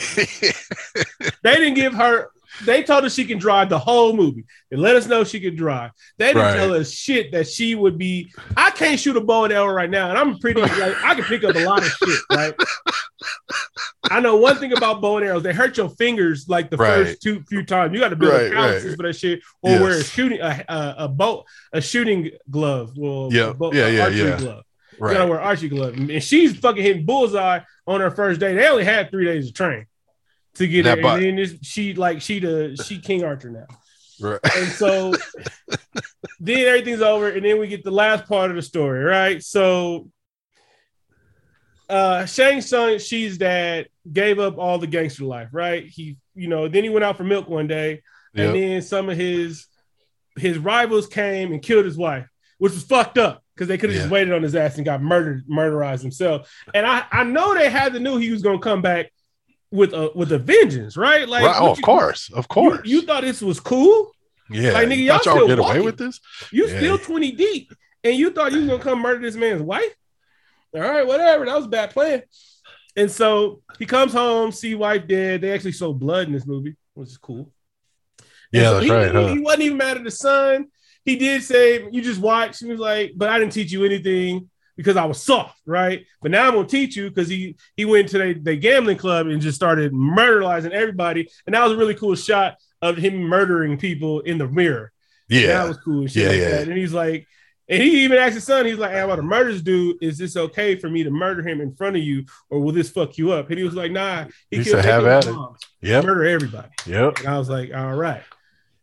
didn't give her they told us she can drive the whole movie. They let us know she can drive. They didn't right. tell us shit that she would be. I can't shoot a bow and arrow right now, and I'm pretty. (laughs) Like, I can pick up a lot of shit. Right. I know one thing about bow and arrows: they hurt your fingers like the right. first two few times. You got to build right, calluses for that shit, or yes. wear a shooting a, a, a boat a shooting glove. Well, yeah, boat, yeah, yeah, yeah. Glove. Right. You gotta wear archery glove, and she's fucking hitting bullseye on her first day. They only had three days to train to get it. And then she like she the she King Arthur now. Right. And so (laughs) then everything's over, and then we get the last part of the story, right? So uh Shang Tsung, she's dad, gave up all the gangster life, right? He, you know, then he went out for milk one day, yep. and then some of his his rivals came and killed his wife, which was fucked up because they could have yeah. just waited on his ass and got murdered, murderized himself. And I, I know they had the knew he was gonna come back with a with a vengeance, right? Like, right. oh, of course, of course. You, you, thought this was cool? Yeah, like nigga, y'all, still get away with this. You yeah. still twenty deep, and you thought you was gonna come murder this man's wife? All right, whatever. That was a bad plan. And so he comes home, see wife dead. They actually show blood in this movie, which is cool. Yeah, so that's he, right. Huh? He wasn't even mad at the son. He did say, "You just watch." He was like, "But I didn't teach you anything." Because I was soft, right? But now I'm gonna teach you because he he went to the, the gambling club and just started murderizing everybody, and that was a really cool shot of him murdering people in the mirror. Yeah, that was cool. yeah, like yeah. That. And he's like, and he even asked his son, he's like, hey, I'm about to murder this dude. Is this okay for me to murder him in front of you, or will this fuck you up? And he was like, nah, he, he said, have at it. Yeah, murder everybody. Yep. And I was like, all right.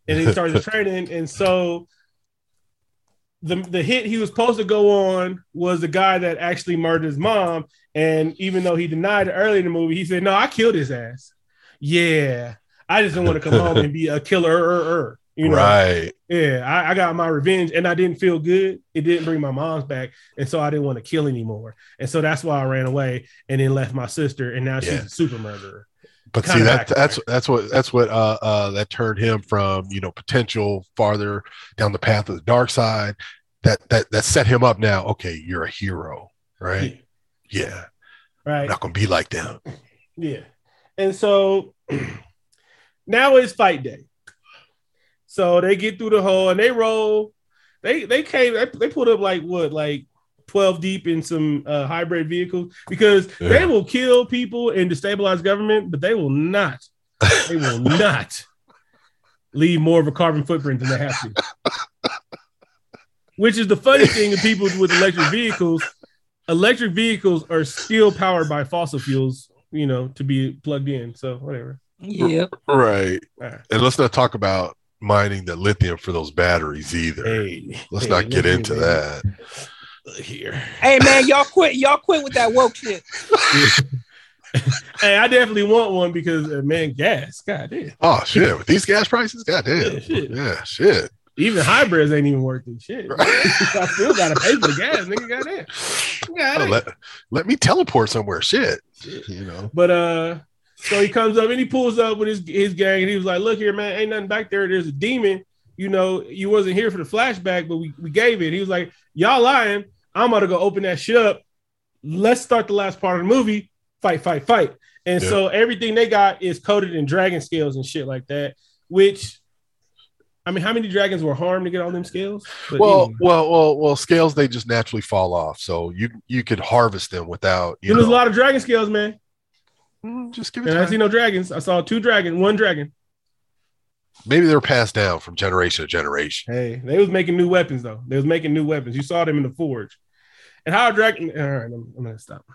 And he started (laughs) training, and so the the hit he was supposed to go on was the guy that actually murdered his mom. And even though he denied it early in the movie, he said, "No, I killed his ass." Yeah, I just didn't want to come home and be a killer. You know, right? Yeah, I, I, got my revenge, and I didn't feel good. It didn't bring my mom's back, and so I didn't want to kill anymore. And so that's why I ran away and then left my sister, and now she's yeah. a super murderer. But see that that's that's what that's what uh, uh, that turned him from you know potential farther down the path of the dark side. That that that set him up now. Okay, you're a hero, right? Yeah, yeah. right. I'm not gonna be like them. Yeah, and so (clears throat) now it's fight day. So they get through the hole and they roll. They they came they, they put up like what like 12 deep in some uh, hybrid vehicles because yeah. they will kill people and destabilize government, but they will not, they will (laughs) not leave more of a carbon footprint than they have to. Which is the funny thing of people with electric vehicles. Electric vehicles are still powered by fossil fuels, you know, to be plugged in. So whatever. Yeah. Right. right. And let's not talk about mining the lithium for those batteries either. Hey, let's hey, not get into that. Here. Hey man, y'all quit. Y'all quit with that woke shit. hey, I definitely want one because uh, man, gas. God damn. Oh shit! With these gas prices, god damn. Yeah, shit. Yeah, shit. Even hybrids ain't even worth it. Shit. (laughs) Right. (laughs) I still gotta pay for the gas, nigga. Goddamn. God oh, let, let me teleport somewhere. Shit. shit. You know. But uh so he comes up and he pulls up with his, his gang and he was like, Look here, man, ain't nothing back there. There's a demon. You know, you wasn't here for the flashback, but we, we gave it. He was like, Y'all lying. I'm about to go open that shit up. Let's start the last part of the movie. Fight, fight, fight. And yeah. so everything they got is coated in dragon scales and shit like that, which I mean, how many dragons were harmed to get all them scales? But well, anyway. well, well, well, scales they just naturally fall off, so you you could harvest them without. You There's a lot of dragon scales, man. Mm, just give it. And time. I see no dragons. I saw two dragon, one dragon. Maybe they were passed down from generation to generation. Hey, they was making new weapons though. They was making new weapons. You saw them in the forge. And how a dragon? All right, I'm, I'm gonna stop.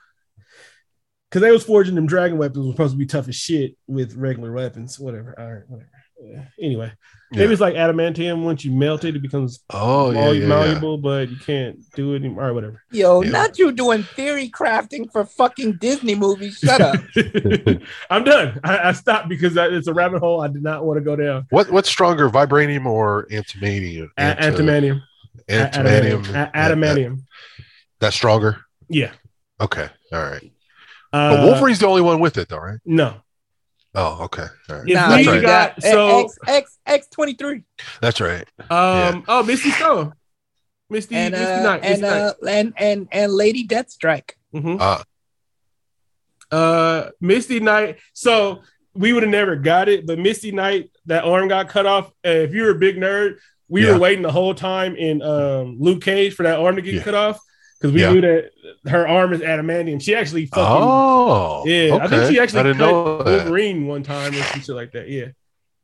Because they was forging them dragon weapons was supposed to be tough as shit with regular weapons. Whatever. All right, whatever. Yeah. Anyway, maybe yeah. it's like adamantium. Once you melt it, it becomes oh yeah, yeah malleable, but you can't do it anymore. Or whatever. Yo, not you doing theory crafting for fucking Disney movies. Shut up. (laughs) I'm done. I, I stopped because I, it's a rabbit hole I did not want to go down. What What's stronger, vibranium or antimanium? A- antimanium. Antimanium. Adamantium. Adamantium. That's stronger. Yeah. Okay. All right. Uh, but Wolverine's the only one with it, though, right? No. Oh, okay. All right. Nah, we right. got so X X X twenty three. That's right. Um. Yeah. Oh, Misty Stone. Misty, and, Misty uh, Knight, Misty and, uh, and and and Lady Deathstrike. Mm-hmm. Uh, uh, Misty Knight. So we would have never got it, but Misty Knight, that arm got cut off. Uh, if you were a big nerd, we yeah. were waiting the whole time in um, Luke Cage for that arm to get yeah. cut off because we yeah. knew that her arm is adamantium. She actually fucking oh yeah. Okay. I think she actually cut Wolverine one time or some shit like that. Yeah.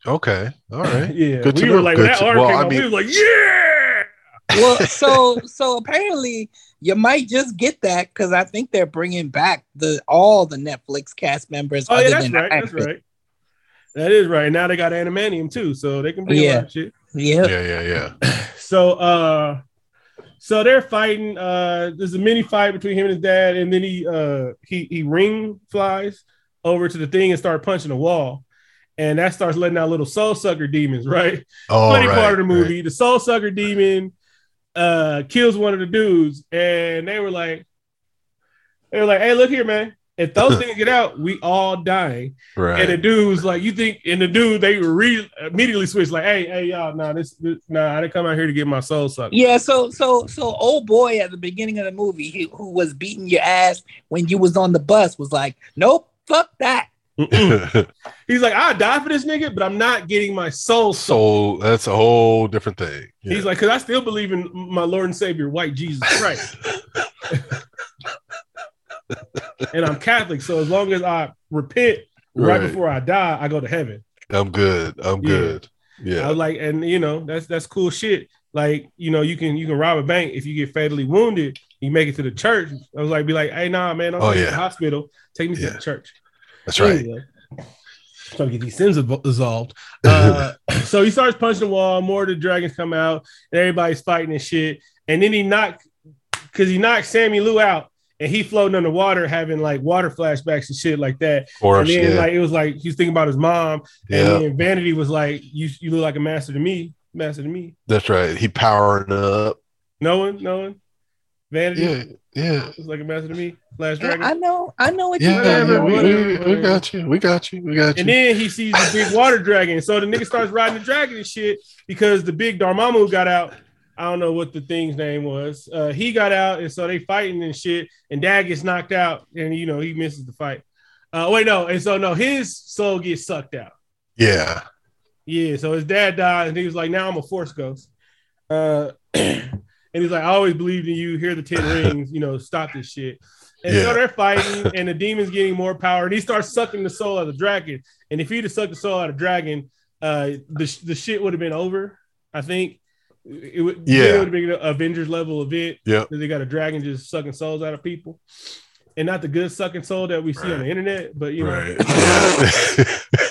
Okay. All right. (laughs) yeah. Good we were like when that arm well, came I mean, we were like yeah. well, so so apparently you might just get that because I think they're bringing back the all the Netflix cast members. Oh yeah, that's right. That's right. That is right. Now they got adamantium too, so they can bring yeah. shit. Yeah. Yeah. Yeah. Yeah. so uh so they're fighting. Uh, there's a mini fight between him and his dad, and then he uh, he he ring flies over to the thing and start punching the wall, and that starts letting out little soul sucker demons. (laughs) Right. Oh, Funny right, part of the movie, right. the soul sucker demon uh, kills one of the dudes, and they were like, they were like, "Hey, look here, man." If those things get out, we all die. Right. And the dude's like, you think, and the dude, they re- immediately switch, like, hey, hey, y'all, nah, this, this, nah, I didn't come out here to get my soul sucked. Yeah, so, so, so, old boy at the beginning of the movie, he, who was beating your ass when you was on the bus, was like, nope, fuck that. (laughs) He's like, I die for this nigga, but I'm not getting my soul. Soul. That's a whole different thing. Yeah. He's like, because I still believe in my Lord and Savior, white Jesus Christ. (laughs) and I'm Catholic, so as long as I repent right, right, before I die, I go to heaven. I'm good. I'm yeah. good. Yeah. I like, and you know, that's that's cool shit. Like, you know, you can you can rob a bank if you get fatally wounded, you make it to the church. I was like, be like, hey, nah, man, I'm oh, yeah. the hospital. Take me yeah. to the church. That's right. Anyway, trying to get these sins dissolved. (laughs) Uh, so he starts punching the wall. More of the dragons come out, and everybody's fighting and shit. And then he knocked because he knocked Sammy Lou out, and he floating underwater, having like water flashbacks and shit like that. Course, and then yeah. like it was like he's thinking about his mom, yeah. and then Vanity was like, "You you look like a master to me, master to me." That's right. He powering up. No one, no one. Vanity. Yeah, yeah. It's like a master to me. Last Dragon. I know, I know what yeah, you yeah, we, we, we, got you. We got you. We got you. And then he sees the big water dragon. So the nigga starts riding the dragon and shit because the big Dormammu got out. I don't know what the thing's name was. Uh, he got out, and so they fighting and shit. And Dad gets knocked out, and you know he misses the fight. Uh, wait, no, and so no, his soul gets sucked out. Yeah, yeah. So his dad died, and he was like, "Now I'm a Force ghost." Uh, (clears throat) and he's like, I always believed in you. Hear the ten (laughs) rings, you know, stop this shit. And yeah. so they're fighting, and the demon's getting more power, and he starts sucking the soul out of the dragon. And if he'd have sucked the soul out of dragon, uh, the the shit would have been over. I think it would. Yeah, it would have been an Avengers level event. Yeah, they got a dragon just sucking souls out of people, and not the good sucking soul that we see right. on the internet, but you know. Right. (laughs)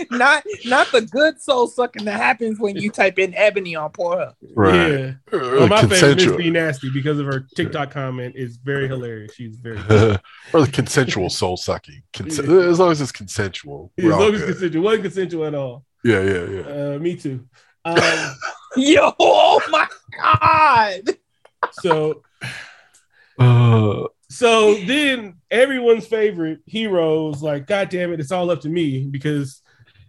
(laughs) not not the good soul sucking that happens when you type in ebony on Pornhub. Right. Yeah. Well, my favorite is Be Nasty because of her TikTok comment is very hilarious. She's very (laughs) or the consensual soul sucking. Cons- yeah. As long as it's consensual. Yeah, as long as it's consensual. Wasn't consensual at all. Yeah, yeah, yeah. Uh, me too. Um, (laughs) Yo, oh my god. So uh, so then everyone's favorite heroes like god damn it it's all up to me because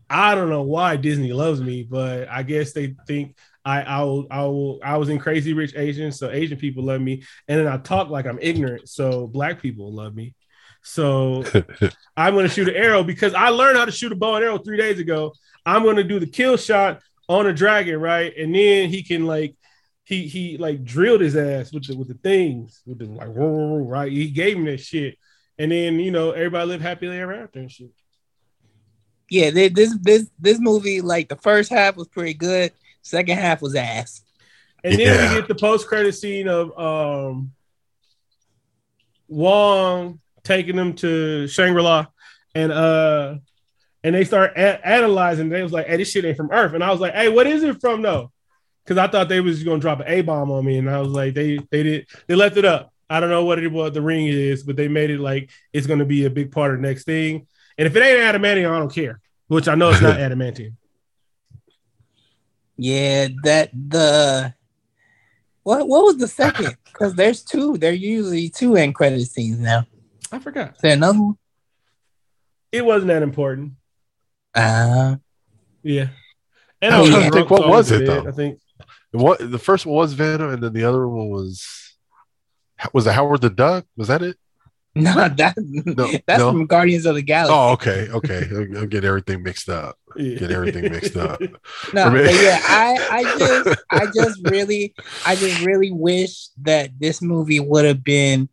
I don't know why Disney loves me, but I guess they think I I will, I will I was in Crazy Rich Asians, so Asian people love me, and then I talk like I'm ignorant, so black people love me. So (laughs) I'm gonna shoot an arrow because I learned how to shoot a bow and arrow three days ago. I'm gonna do the kill shot on a dragon, right? And then he can like he he like drilled his ass with the with the things with the like right. He gave him that shit, and then you know everybody lived happily ever after and shit yeah, they, this this this movie, like the first half was pretty good, second half was ass. And then yeah. we get the post credit scene of um Wong taking them to Shangri La, and uh, and they start a- analyzing. They was like, "Hey, this shit ain't from Earth," and I was like, "Hey, what is it from though?" Because I thought they was gonna drop an A bomb on me, and I was like, "They they did they left it up." I don't know what it what the ring is, but they made it like it's gonna be a big part of the next thing. And if it ain't adamantium, I don't care. Which I know it's not (laughs) adamantium. Yeah, that the what what was the second? (laughs) Because there's two. There are usually two end credit scenes now. I forgot. Is there another one? It wasn't that important. Uh yeah. And I, I think what was it though? I think what the first one was Venom, and then the other one was was it Howard the Duck? Was that it? (laughs) No, that no, that's no? from Guardians of the Galaxy. Oh, okay, okay. I'll get everything mixed up. Get everything mixed up. (laughs) no, but yeah, I, I (laughs) just, I just really, I just really wish that this movie would have been,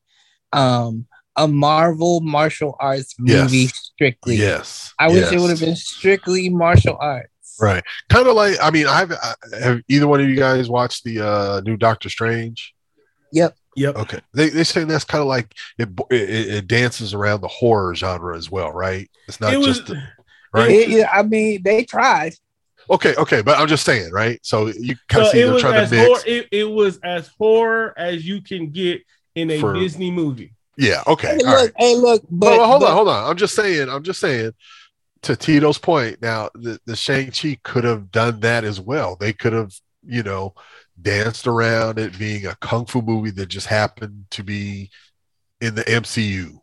um, a Marvel martial arts movie yes. strictly. Yes, I wish yes. it would have been strictly martial arts. Right, kind of like. I mean, I've have either one of you guys watched the uh, new Doctor Strange? Yep. Yep. Okay. They they say that's kind of like it, it, it dances around the horror genre as well, right? It's not it was, just right. It, I mean, they tried. Okay, okay, but I'm just saying, right? So you kind of so see them trying to mix. Horror, it, it, was as horror as you can get in a For, Disney movie. Yeah. Okay. Hey, look, right. hey, look. But, well, hold but, on, hold on. I'm just saying. I'm just saying. To Tito's point, now the, the Shang Chi could have done that as well. They could have, you know, danced around it being a kung fu movie that just happened to be in the MCU,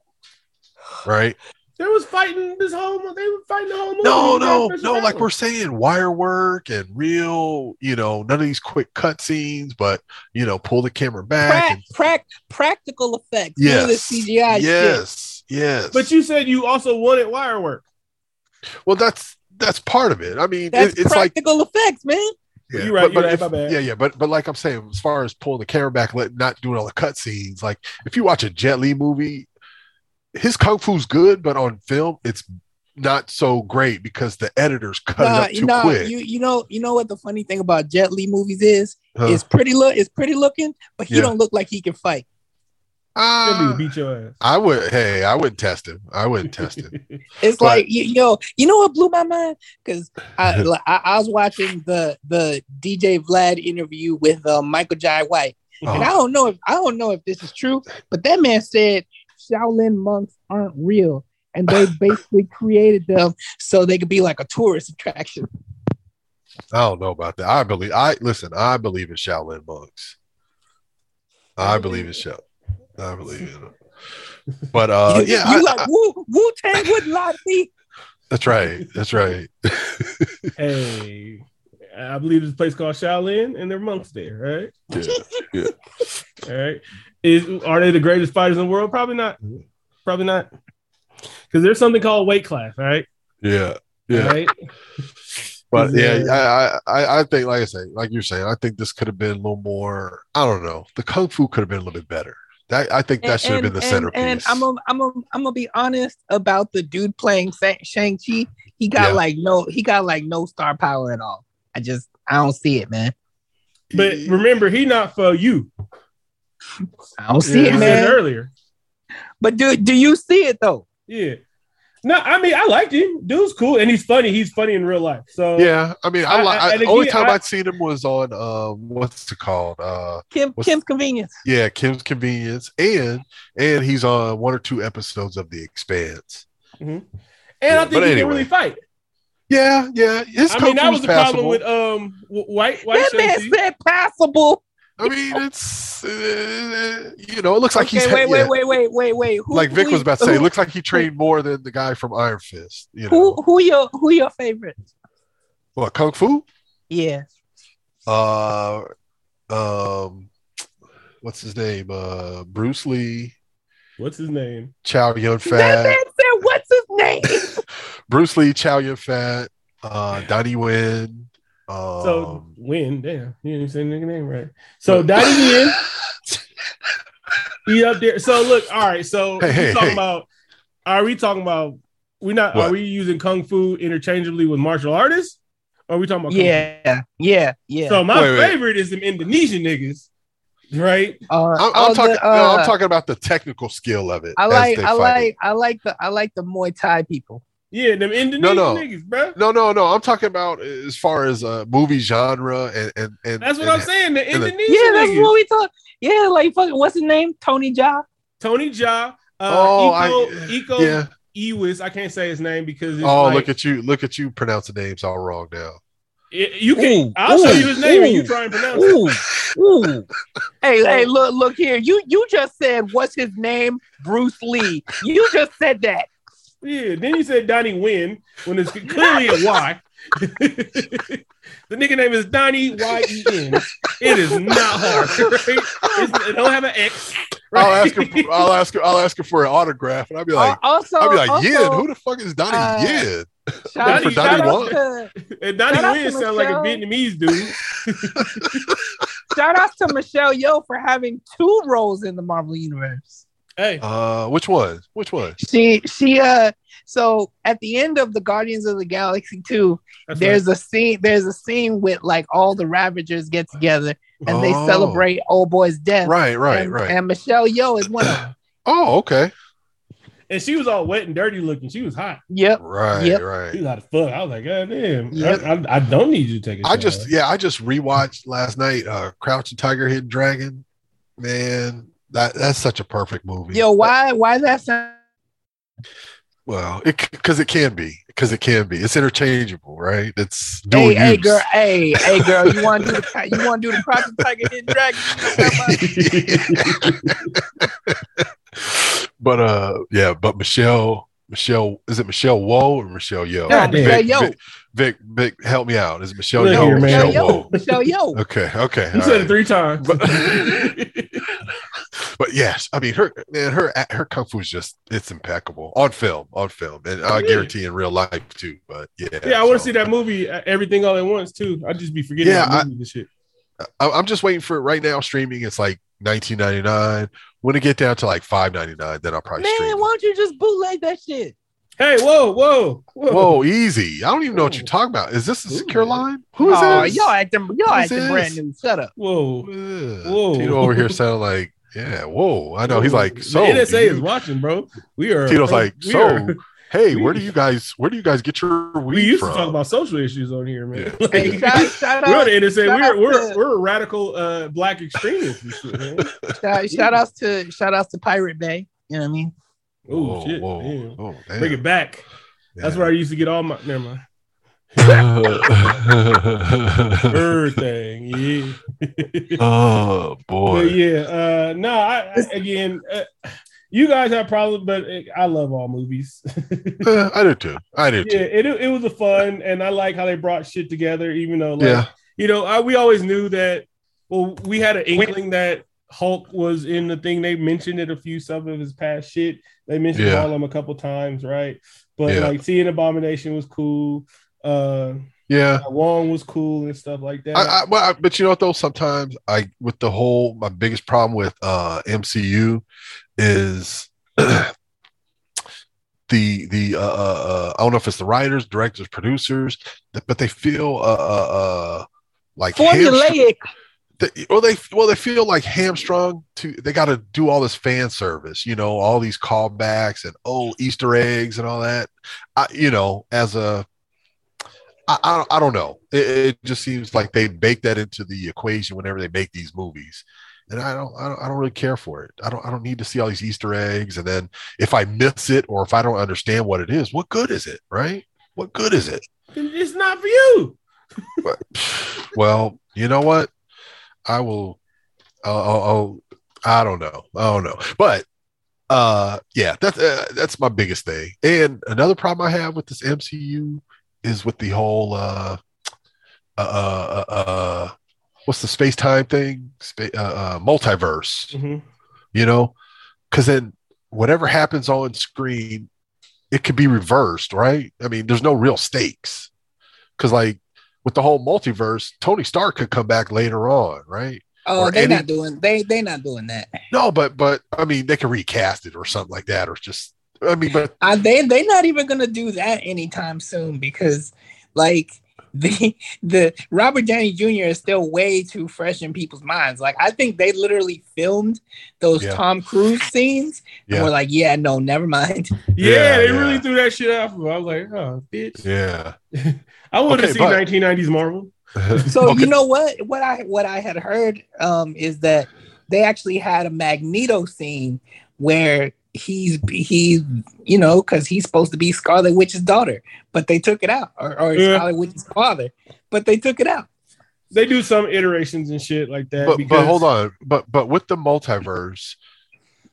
right? They was fighting this whole. They were fighting the whole movie. No, no, no. Like we're saying, wire work and real. You know, none of these quick cut scenes, but you know, pull the camera back. and, pra- practical effects. Yes. CGI. Yes. Shit. Yes. But you said you also wanted wire work. Well, that's that's part of it. I mean, that's it, it's practical like, effects, man. Yeah, you're right. But, but you're if, right. My bad. Yeah, yeah. But but like I'm saying, as far as pulling the camera back, let, not doing all the cut scenes. Like if you watch a Jet Li movie, his kung fu's good, but on film, it's not so great because the editors cut nah, it up too nah, quick. You you know you know what the funny thing about Jet Li movies is? Huh? It's pretty look. It's pretty looking, but he yeah. don't look like he can fight. Uh, beat your ass. I would. Hey, I wouldn't test him. I wouldn't test him. (laughs) it's but, like you, yo, you know what blew my mind? Because I, (laughs) I, I was watching the the DJ Vlad interview with uh, Michael Jai White, uh-huh. and I don't know if I don't know if this is true, but that man said Shaolin monks aren't real, and they (laughs) basically created them so they could be like a tourist attraction. I don't know about that. I believe. I listen. I believe in Shaolin monks. I believe in Shaolin. I believe in it. But uh, you, yeah, you I, like Wu Wu Tang wouldn't lie to me. That's right. That's right. (laughs) hey, I believe there's a place called Shaolin, and they're monks there, right? Yeah. yeah. (laughs) All right. Is are they the greatest fighters in the world? Probably not. Probably not. Because there's something called weight class, right? Yeah. Yeah. Right. But yeah, I, I I think like I say, like you're saying, I think this could have been a little more. I don't know. The kung fu could have been a little bit better. That I think that and, should have been the and, centerpiece. And I'm a, I'm a, I'm gonna be honest about the dude playing Shang Chi. He got yeah. like no, he got like no star power at all. I just I don't see it, man. But remember, he not for you. I don't see yeah, it, man. Earlier, but do do you see it though? Yeah. No, I mean I liked him. Dude's cool and he's funny. He's funny in real life. So yeah, I mean, I, I, I the only time I, would seen him was on um, what's it called? Uh, Kim Kim's Convenience. Yeah, Kim's Convenience, and and he's on one or two episodes of The Expanse. Mm-hmm. And yeah, I think he anyway. can really fight. Yeah, yeah. His I mean, that was the passable. problem with um white white. That man said passable. I mean, it's uh, you know, it looks like okay, he's wait, yeah. wait, wait, wait, wait, wait. Who, like Vic who, was about to say, who, it looks like he trained more than the guy from Iron Fist. You know? Who who your who your favorite? What kung fu? Yeah. Uh, um, what's his name? Uh, Bruce Lee. What's his name? Chow Yun Fat. That man said, "What's his name?" Bruce Lee, Chow Yun Fat, uh, Donnie Yen. Um, so Win, damn, you didn't say nigga name right. So Donnie Yen, (laughs) he up there. So look, all right. So hey, hey, talking hey. about. Are we talking about? We not? What? Are we using kung fu interchangeably with martial artists? Or are we talking about? Yeah, yeah, yeah. So my wait, favorite wait. is them Indonesian niggas. Right, uh, I'm, I'm talking. The, uh, no, I'm talking about the technical skill of it. I like. I like. I like the. I like the Muay Thai people. Yeah, them Indonesian no, no. niggas, bro. No, no, no. I'm talking about as far as uh movie genre and and, and that's what and, I'm saying. The Indonesian. Yeah, that's niggas. what we talk. Yeah, like fucking what's his name? Tony Jaa. Tony Jaa. Uh, oh, Iko, I, Iko yeah. Uwais. I can't say his name because oh, like, look at you, look at you, pronounce the names all wrong now. It, you can. I'll ooh, show you his name, ooh, and you try and pronounce ooh, it. Ooh. hey, hey, look, look here. You you just said what's his name? Bruce Lee. You just said that. Yeah. Then you said Donnie Win when it's clearly a Y. the nigga name is Donnie Y E N. It is not hard, right? It's, it don't have an X. Right? I'll ask him. For, I'll ask. Him, I'll ask him for an autograph, and I'll be like, also, I'll be like, also, Yen. Who the fuck is Donnie uh, Yen? (laughs) Donnie, for Donnie Win. And Donnie Win sounds like a Vietnamese dude. (laughs) shout out to Michelle Yeoh for having two roles in the Marvel universe. Hey. Uh, which one? Which one? She she uh so at the end of the Guardians of the Galaxy 2, That's there's right. a scene there's a scene with like all the Ravagers get together and oh. they celebrate old boy's death. Right, right, and, right. And Michelle Yeoh is one of them. (clears throat) oh, okay. And she was all wet and dirty looking. She was hot. Yep. Right. Yep. Right. She was hot as fuck. I was like, God damn. Yep. I, I, I, don't need you to take it. I just, yeah, I just rewatched last night. Uh, Crouching Tiger, Hidden Dragon. Man, that that's such a perfect movie. Yo, why why that sound? Well, because it, it, can be, because it can be. It's interchangeable, right? It's dual hey, use. hey, girl, hey, hey, girl, you want to do the you want to do the Project Tiger Hidden Dragon? (laughs) but uh, yeah, but Michelle, Michelle, is it Michelle Woe or Michelle Yo? No, Michelle Yo. Vic, Vic, Vic, help me out. Is it Michelle Yo? Here, Michelle Yo. Michelle Yo. Okay, okay. You said right. it three times. But, (laughs) but yes, I mean her man, her her kung fu is just it's impeccable on film, on film, and I yeah. guarantee in real life too. But yeah, yeah, I want to see that movie, uh, everything all at once too. I just be forgetting. Yeah, I, shit. I, I'm just waiting for it right now. Streaming, it's like 19.99. When it get down to like 5.99, then I'll probably. Man, stream why don't you just bootleg that shit? Hey, whoa, whoa, whoa, whoa, easy. I don't even know what you're talking about. Is this a secure line? Who is oh, this? Y'all acting, y'all Who's acting this? brand new. Shut up. Whoa, whoa. Tito over here sounding like, yeah, whoa. I know. He's like, so the NSA you, is watching, bro. We are. Tito's bro, like, so. Are, (laughs) hey, where do you guys where do you guys get your weed We used from? to talk about social issues on here, man. Yeah. Hey, (laughs) shout, shout we're out, the NSA. We're we're, to, we're a radical uh, black extremists. Shit, man. Shout, shout outs to shout outs to Pirate Bay. You know what I mean? Oh shit! Whoa. Oh, Bring it back. That's where I used to get all my. Never mind. Everything, yeah. oh boy. But yeah, uh, no. I, I again, uh, you guys have problems, but it, I love all movies. (laughs) uh, I do too. I do. Yeah, it, it was a fun, and I like how they brought shit together. Even though, like, yeah, you know, I, we always knew that. Well, we had an inkling that Hulk was in the thing. They mentioned it a few some of his past shit. They mentioned yeah. all of them a couple times, right? But yeah. like seeing Abomination was cool. Uh, yeah, Wong was cool and stuff like that. I, I, but, but you know what though? Sometimes I with the whole my biggest problem with uh MCU is (clears throat) the the uh, uh, uh, I don't know if it's the writers, directors, producers, but they feel uh uh, uh like formulaic. They, well, they well they feel like hamstrung to they got to do all this fan service, you know, all these callbacks and oh Easter eggs and all that. I, you know, as a I, I, I don't know. It, it, just seems like they bake that into the equation whenever they make these movies, and I don't, I don't I don't really care for it. I don't I don't need to see all these Easter eggs, and then if I miss it or if I don't understand what it is, what good is it? Right? What good is it? It's not for you. (laughs) but, well, you know what? I will. I'll, I'll, I'll, I don't know. I don't know. But uh, yeah, that's uh, that's my biggest thing. And another problem I have with this MCU is with the whole uh, uh, uh, uh, uh what's the space time thing? Spa- uh, uh, multiverse. Mm-hmm. You know, because then whatever happens on screen, it could be reversed, right? I mean, there's no real stakes because like with the whole multiverse, Tony Stark could come back later on, right? Oh, they're any... not doing they they're not doing that. No, but but I mean they can recast it or something like that, or just I mean, but uh, they they not even gonna do that anytime soon because like (laughs) the the Robert Downey Jr. is still way too fresh in people's minds. Like I think they literally filmed those yeah. Tom Cruise scenes yeah. and we're like, yeah, no, never mind. (laughs) Yeah, yeah they really threw that shit out. I was like, oh, bitch. Yeah. (laughs) I want okay, to see but... 1990s Marvel. so okay. you know what? What I what I had heard um, is that they actually had a Magneto scene where he's he's you know because he's supposed to be Scarlet Witch's daughter, but they took it out, or, or yeah. Scarlet Witch's father, but they took it out. They do some iterations and shit like that. But, because... but hold on, but but with the multiverse,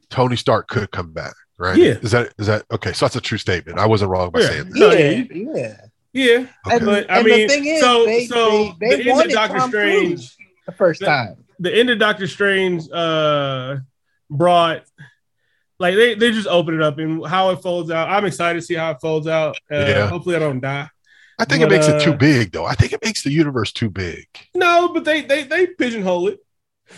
Tony Stark could come back, right? Yeah. Is that is that okay? So that's a true statement. I wasn't wrong by yeah. saying that. Yeah, yeah. Yeah, okay. but I mean, the thing is, so they, so they, they the end of Doctor Tom Strange Cruise the first the, time. The end of Doctor Strange uh brought like they, they just open it up and how it folds out. I'm excited to see how it folds out. Uh, yeah. Hopefully, I don't die. I think but, it makes uh, it too big, though. I think it makes the universe too big. No, but they they they pigeonhole it.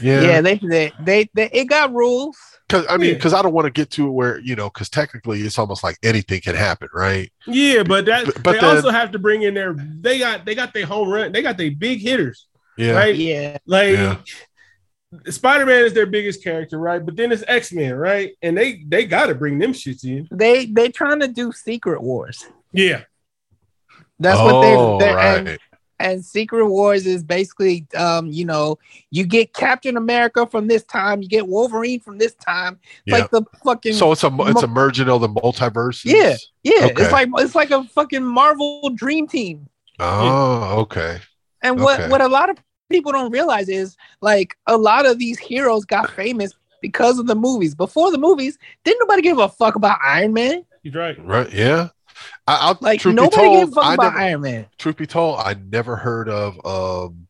Yeah, yeah. They they they, they it got rules. Because I mean, because yeah. I don't want to get to it where you know, because technically it's almost like anything can happen, right? Yeah, but that but, but they then, also have to bring in their they got they got their home run, they got their big hitters. Yeah, right. Yeah, like yeah. Spider Man is their biggest character, right? But then it's X Men, right? And they they got to bring them shits in. They they trying to do Secret Wars. Yeah, that's oh, what they. Right. And, and Secret Wars is basically, um, you know, you get Captain America from this time, you get Wolverine from this time. It's yeah. like the fucking. So it's a it's a merging of the multiverse. Yeah, yeah. Okay. It's like it's like a fucking Marvel Dream Team. Oh, okay. And what okay. what a lot of people don't realize is like a lot of these heroes got famous because of the movies. Before the movies, didn't nobody give a fuck about Iron Man? He's right. Right. Yeah. I, will like nobody told, gave a fuck I about never, Iron Man. Truth be told, I never heard of um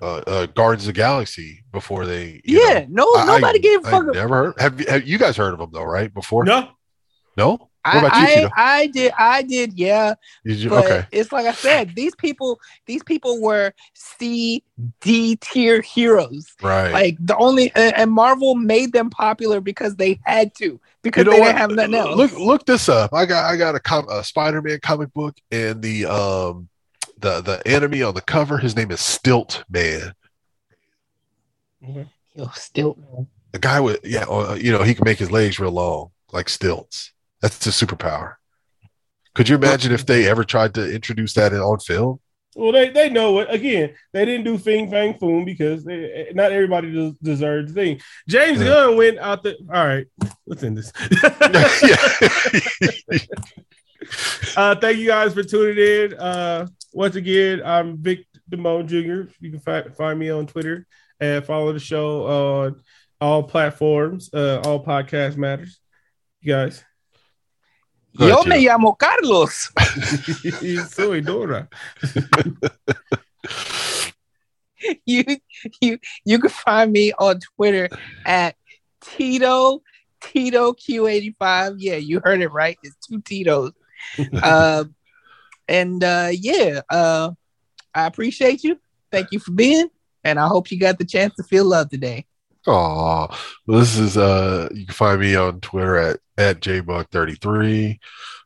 uh, uh, Guardians of the Galaxy before they. Yeah, know, no, nobody I, gave a fuck. never heard. Have you, have you guys heard of them though? Right before? No, no. What about I, you, I, I did, I did, yeah. Did you? But okay. It's like I said, these people, these people were C, D tier heroes. Right. Like the only, and Marvel made them popular because they had to, because you know they what? didn't have nothing else. Look, look this up. I got, I got a, com- a Spider-Man comic book, and the um, the the enemy on the cover, his name is Stilt Man. Mm-hmm. Yo, Stilt Man. The guy with, yeah, uh, you know, he can make his legs real long, like stilts. That's a superpower. Could you imagine if they ever tried to introduce that in, on film? Well, they, they know it. Again, they didn't do Fing Fang Foom because they, not everybody des- deserves the thing. James yeah. Gunn went out the. All right, let's end this. (laughs) uh, thank you guys for tuning in. Uh, once again, I'm Vic Damone Jr. You can fi- find me on Twitter and follow the show on all platforms, uh, all podcast matters. You guys. Yo me llamo Carlos. (laughs) Soy Dora. (laughs) you you you can find me on Twitter at Tito Tito Q85. Yeah, you heard it right. It's two Titos. uh, (laughs) and uh, yeah, uh, I appreciate you. Thank you for being, and I hope you got the chance to feel love today. Oh, this is uh you can find me on Twitter at at jbuck33.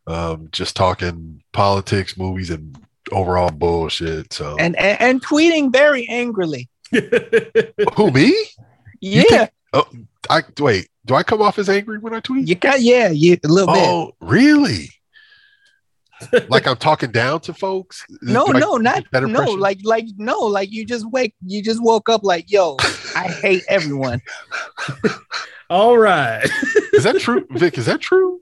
Um, just talking politics, movies, and overall bullshit. So and and, and tweeting very angrily. (laughs) Who me? Yeah. Think, oh, I wait. Do I come off as angry when I tweet? You got yeah, you a little oh, bit. Oh, really? like I'm talking down to folks? (laughs) No, no, not no. Like, like no, like you just wake, you just woke up like, yo, I hate everyone. (laughs) All right. is that true, (laughs) Vic? Is that true?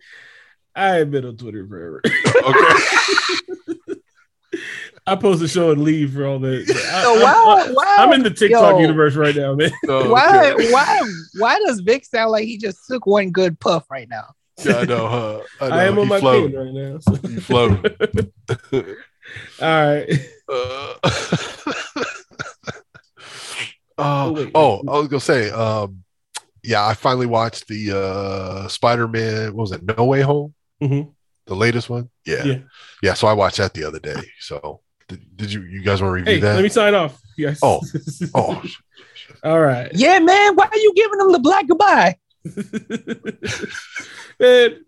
I ain't been on Twitter forever. okay. (laughs) I post a show and leave for all that. So why, why, I'm in the TikTok yo, universe right now, man. Oh, why, okay. why, why does Vic sound like he just took one good puff right now? Yeah, I know. Huh? I, know. I am on my float. right now. So. You float. (laughs) All right. Uh, uh, oh, oh, I was gonna say, um, yeah, I finally watched the uh, Spider-Man. What was it? No Way Home. Mm-hmm. The latest one. Yeah. yeah, yeah. So I watched that the other day. So did, did you you guys want to review hey, that? Let me sign off. Yes. Oh. (laughs) Oh. All right. Yeah, man. Why are you giving them the black goodbye? (laughs) Man,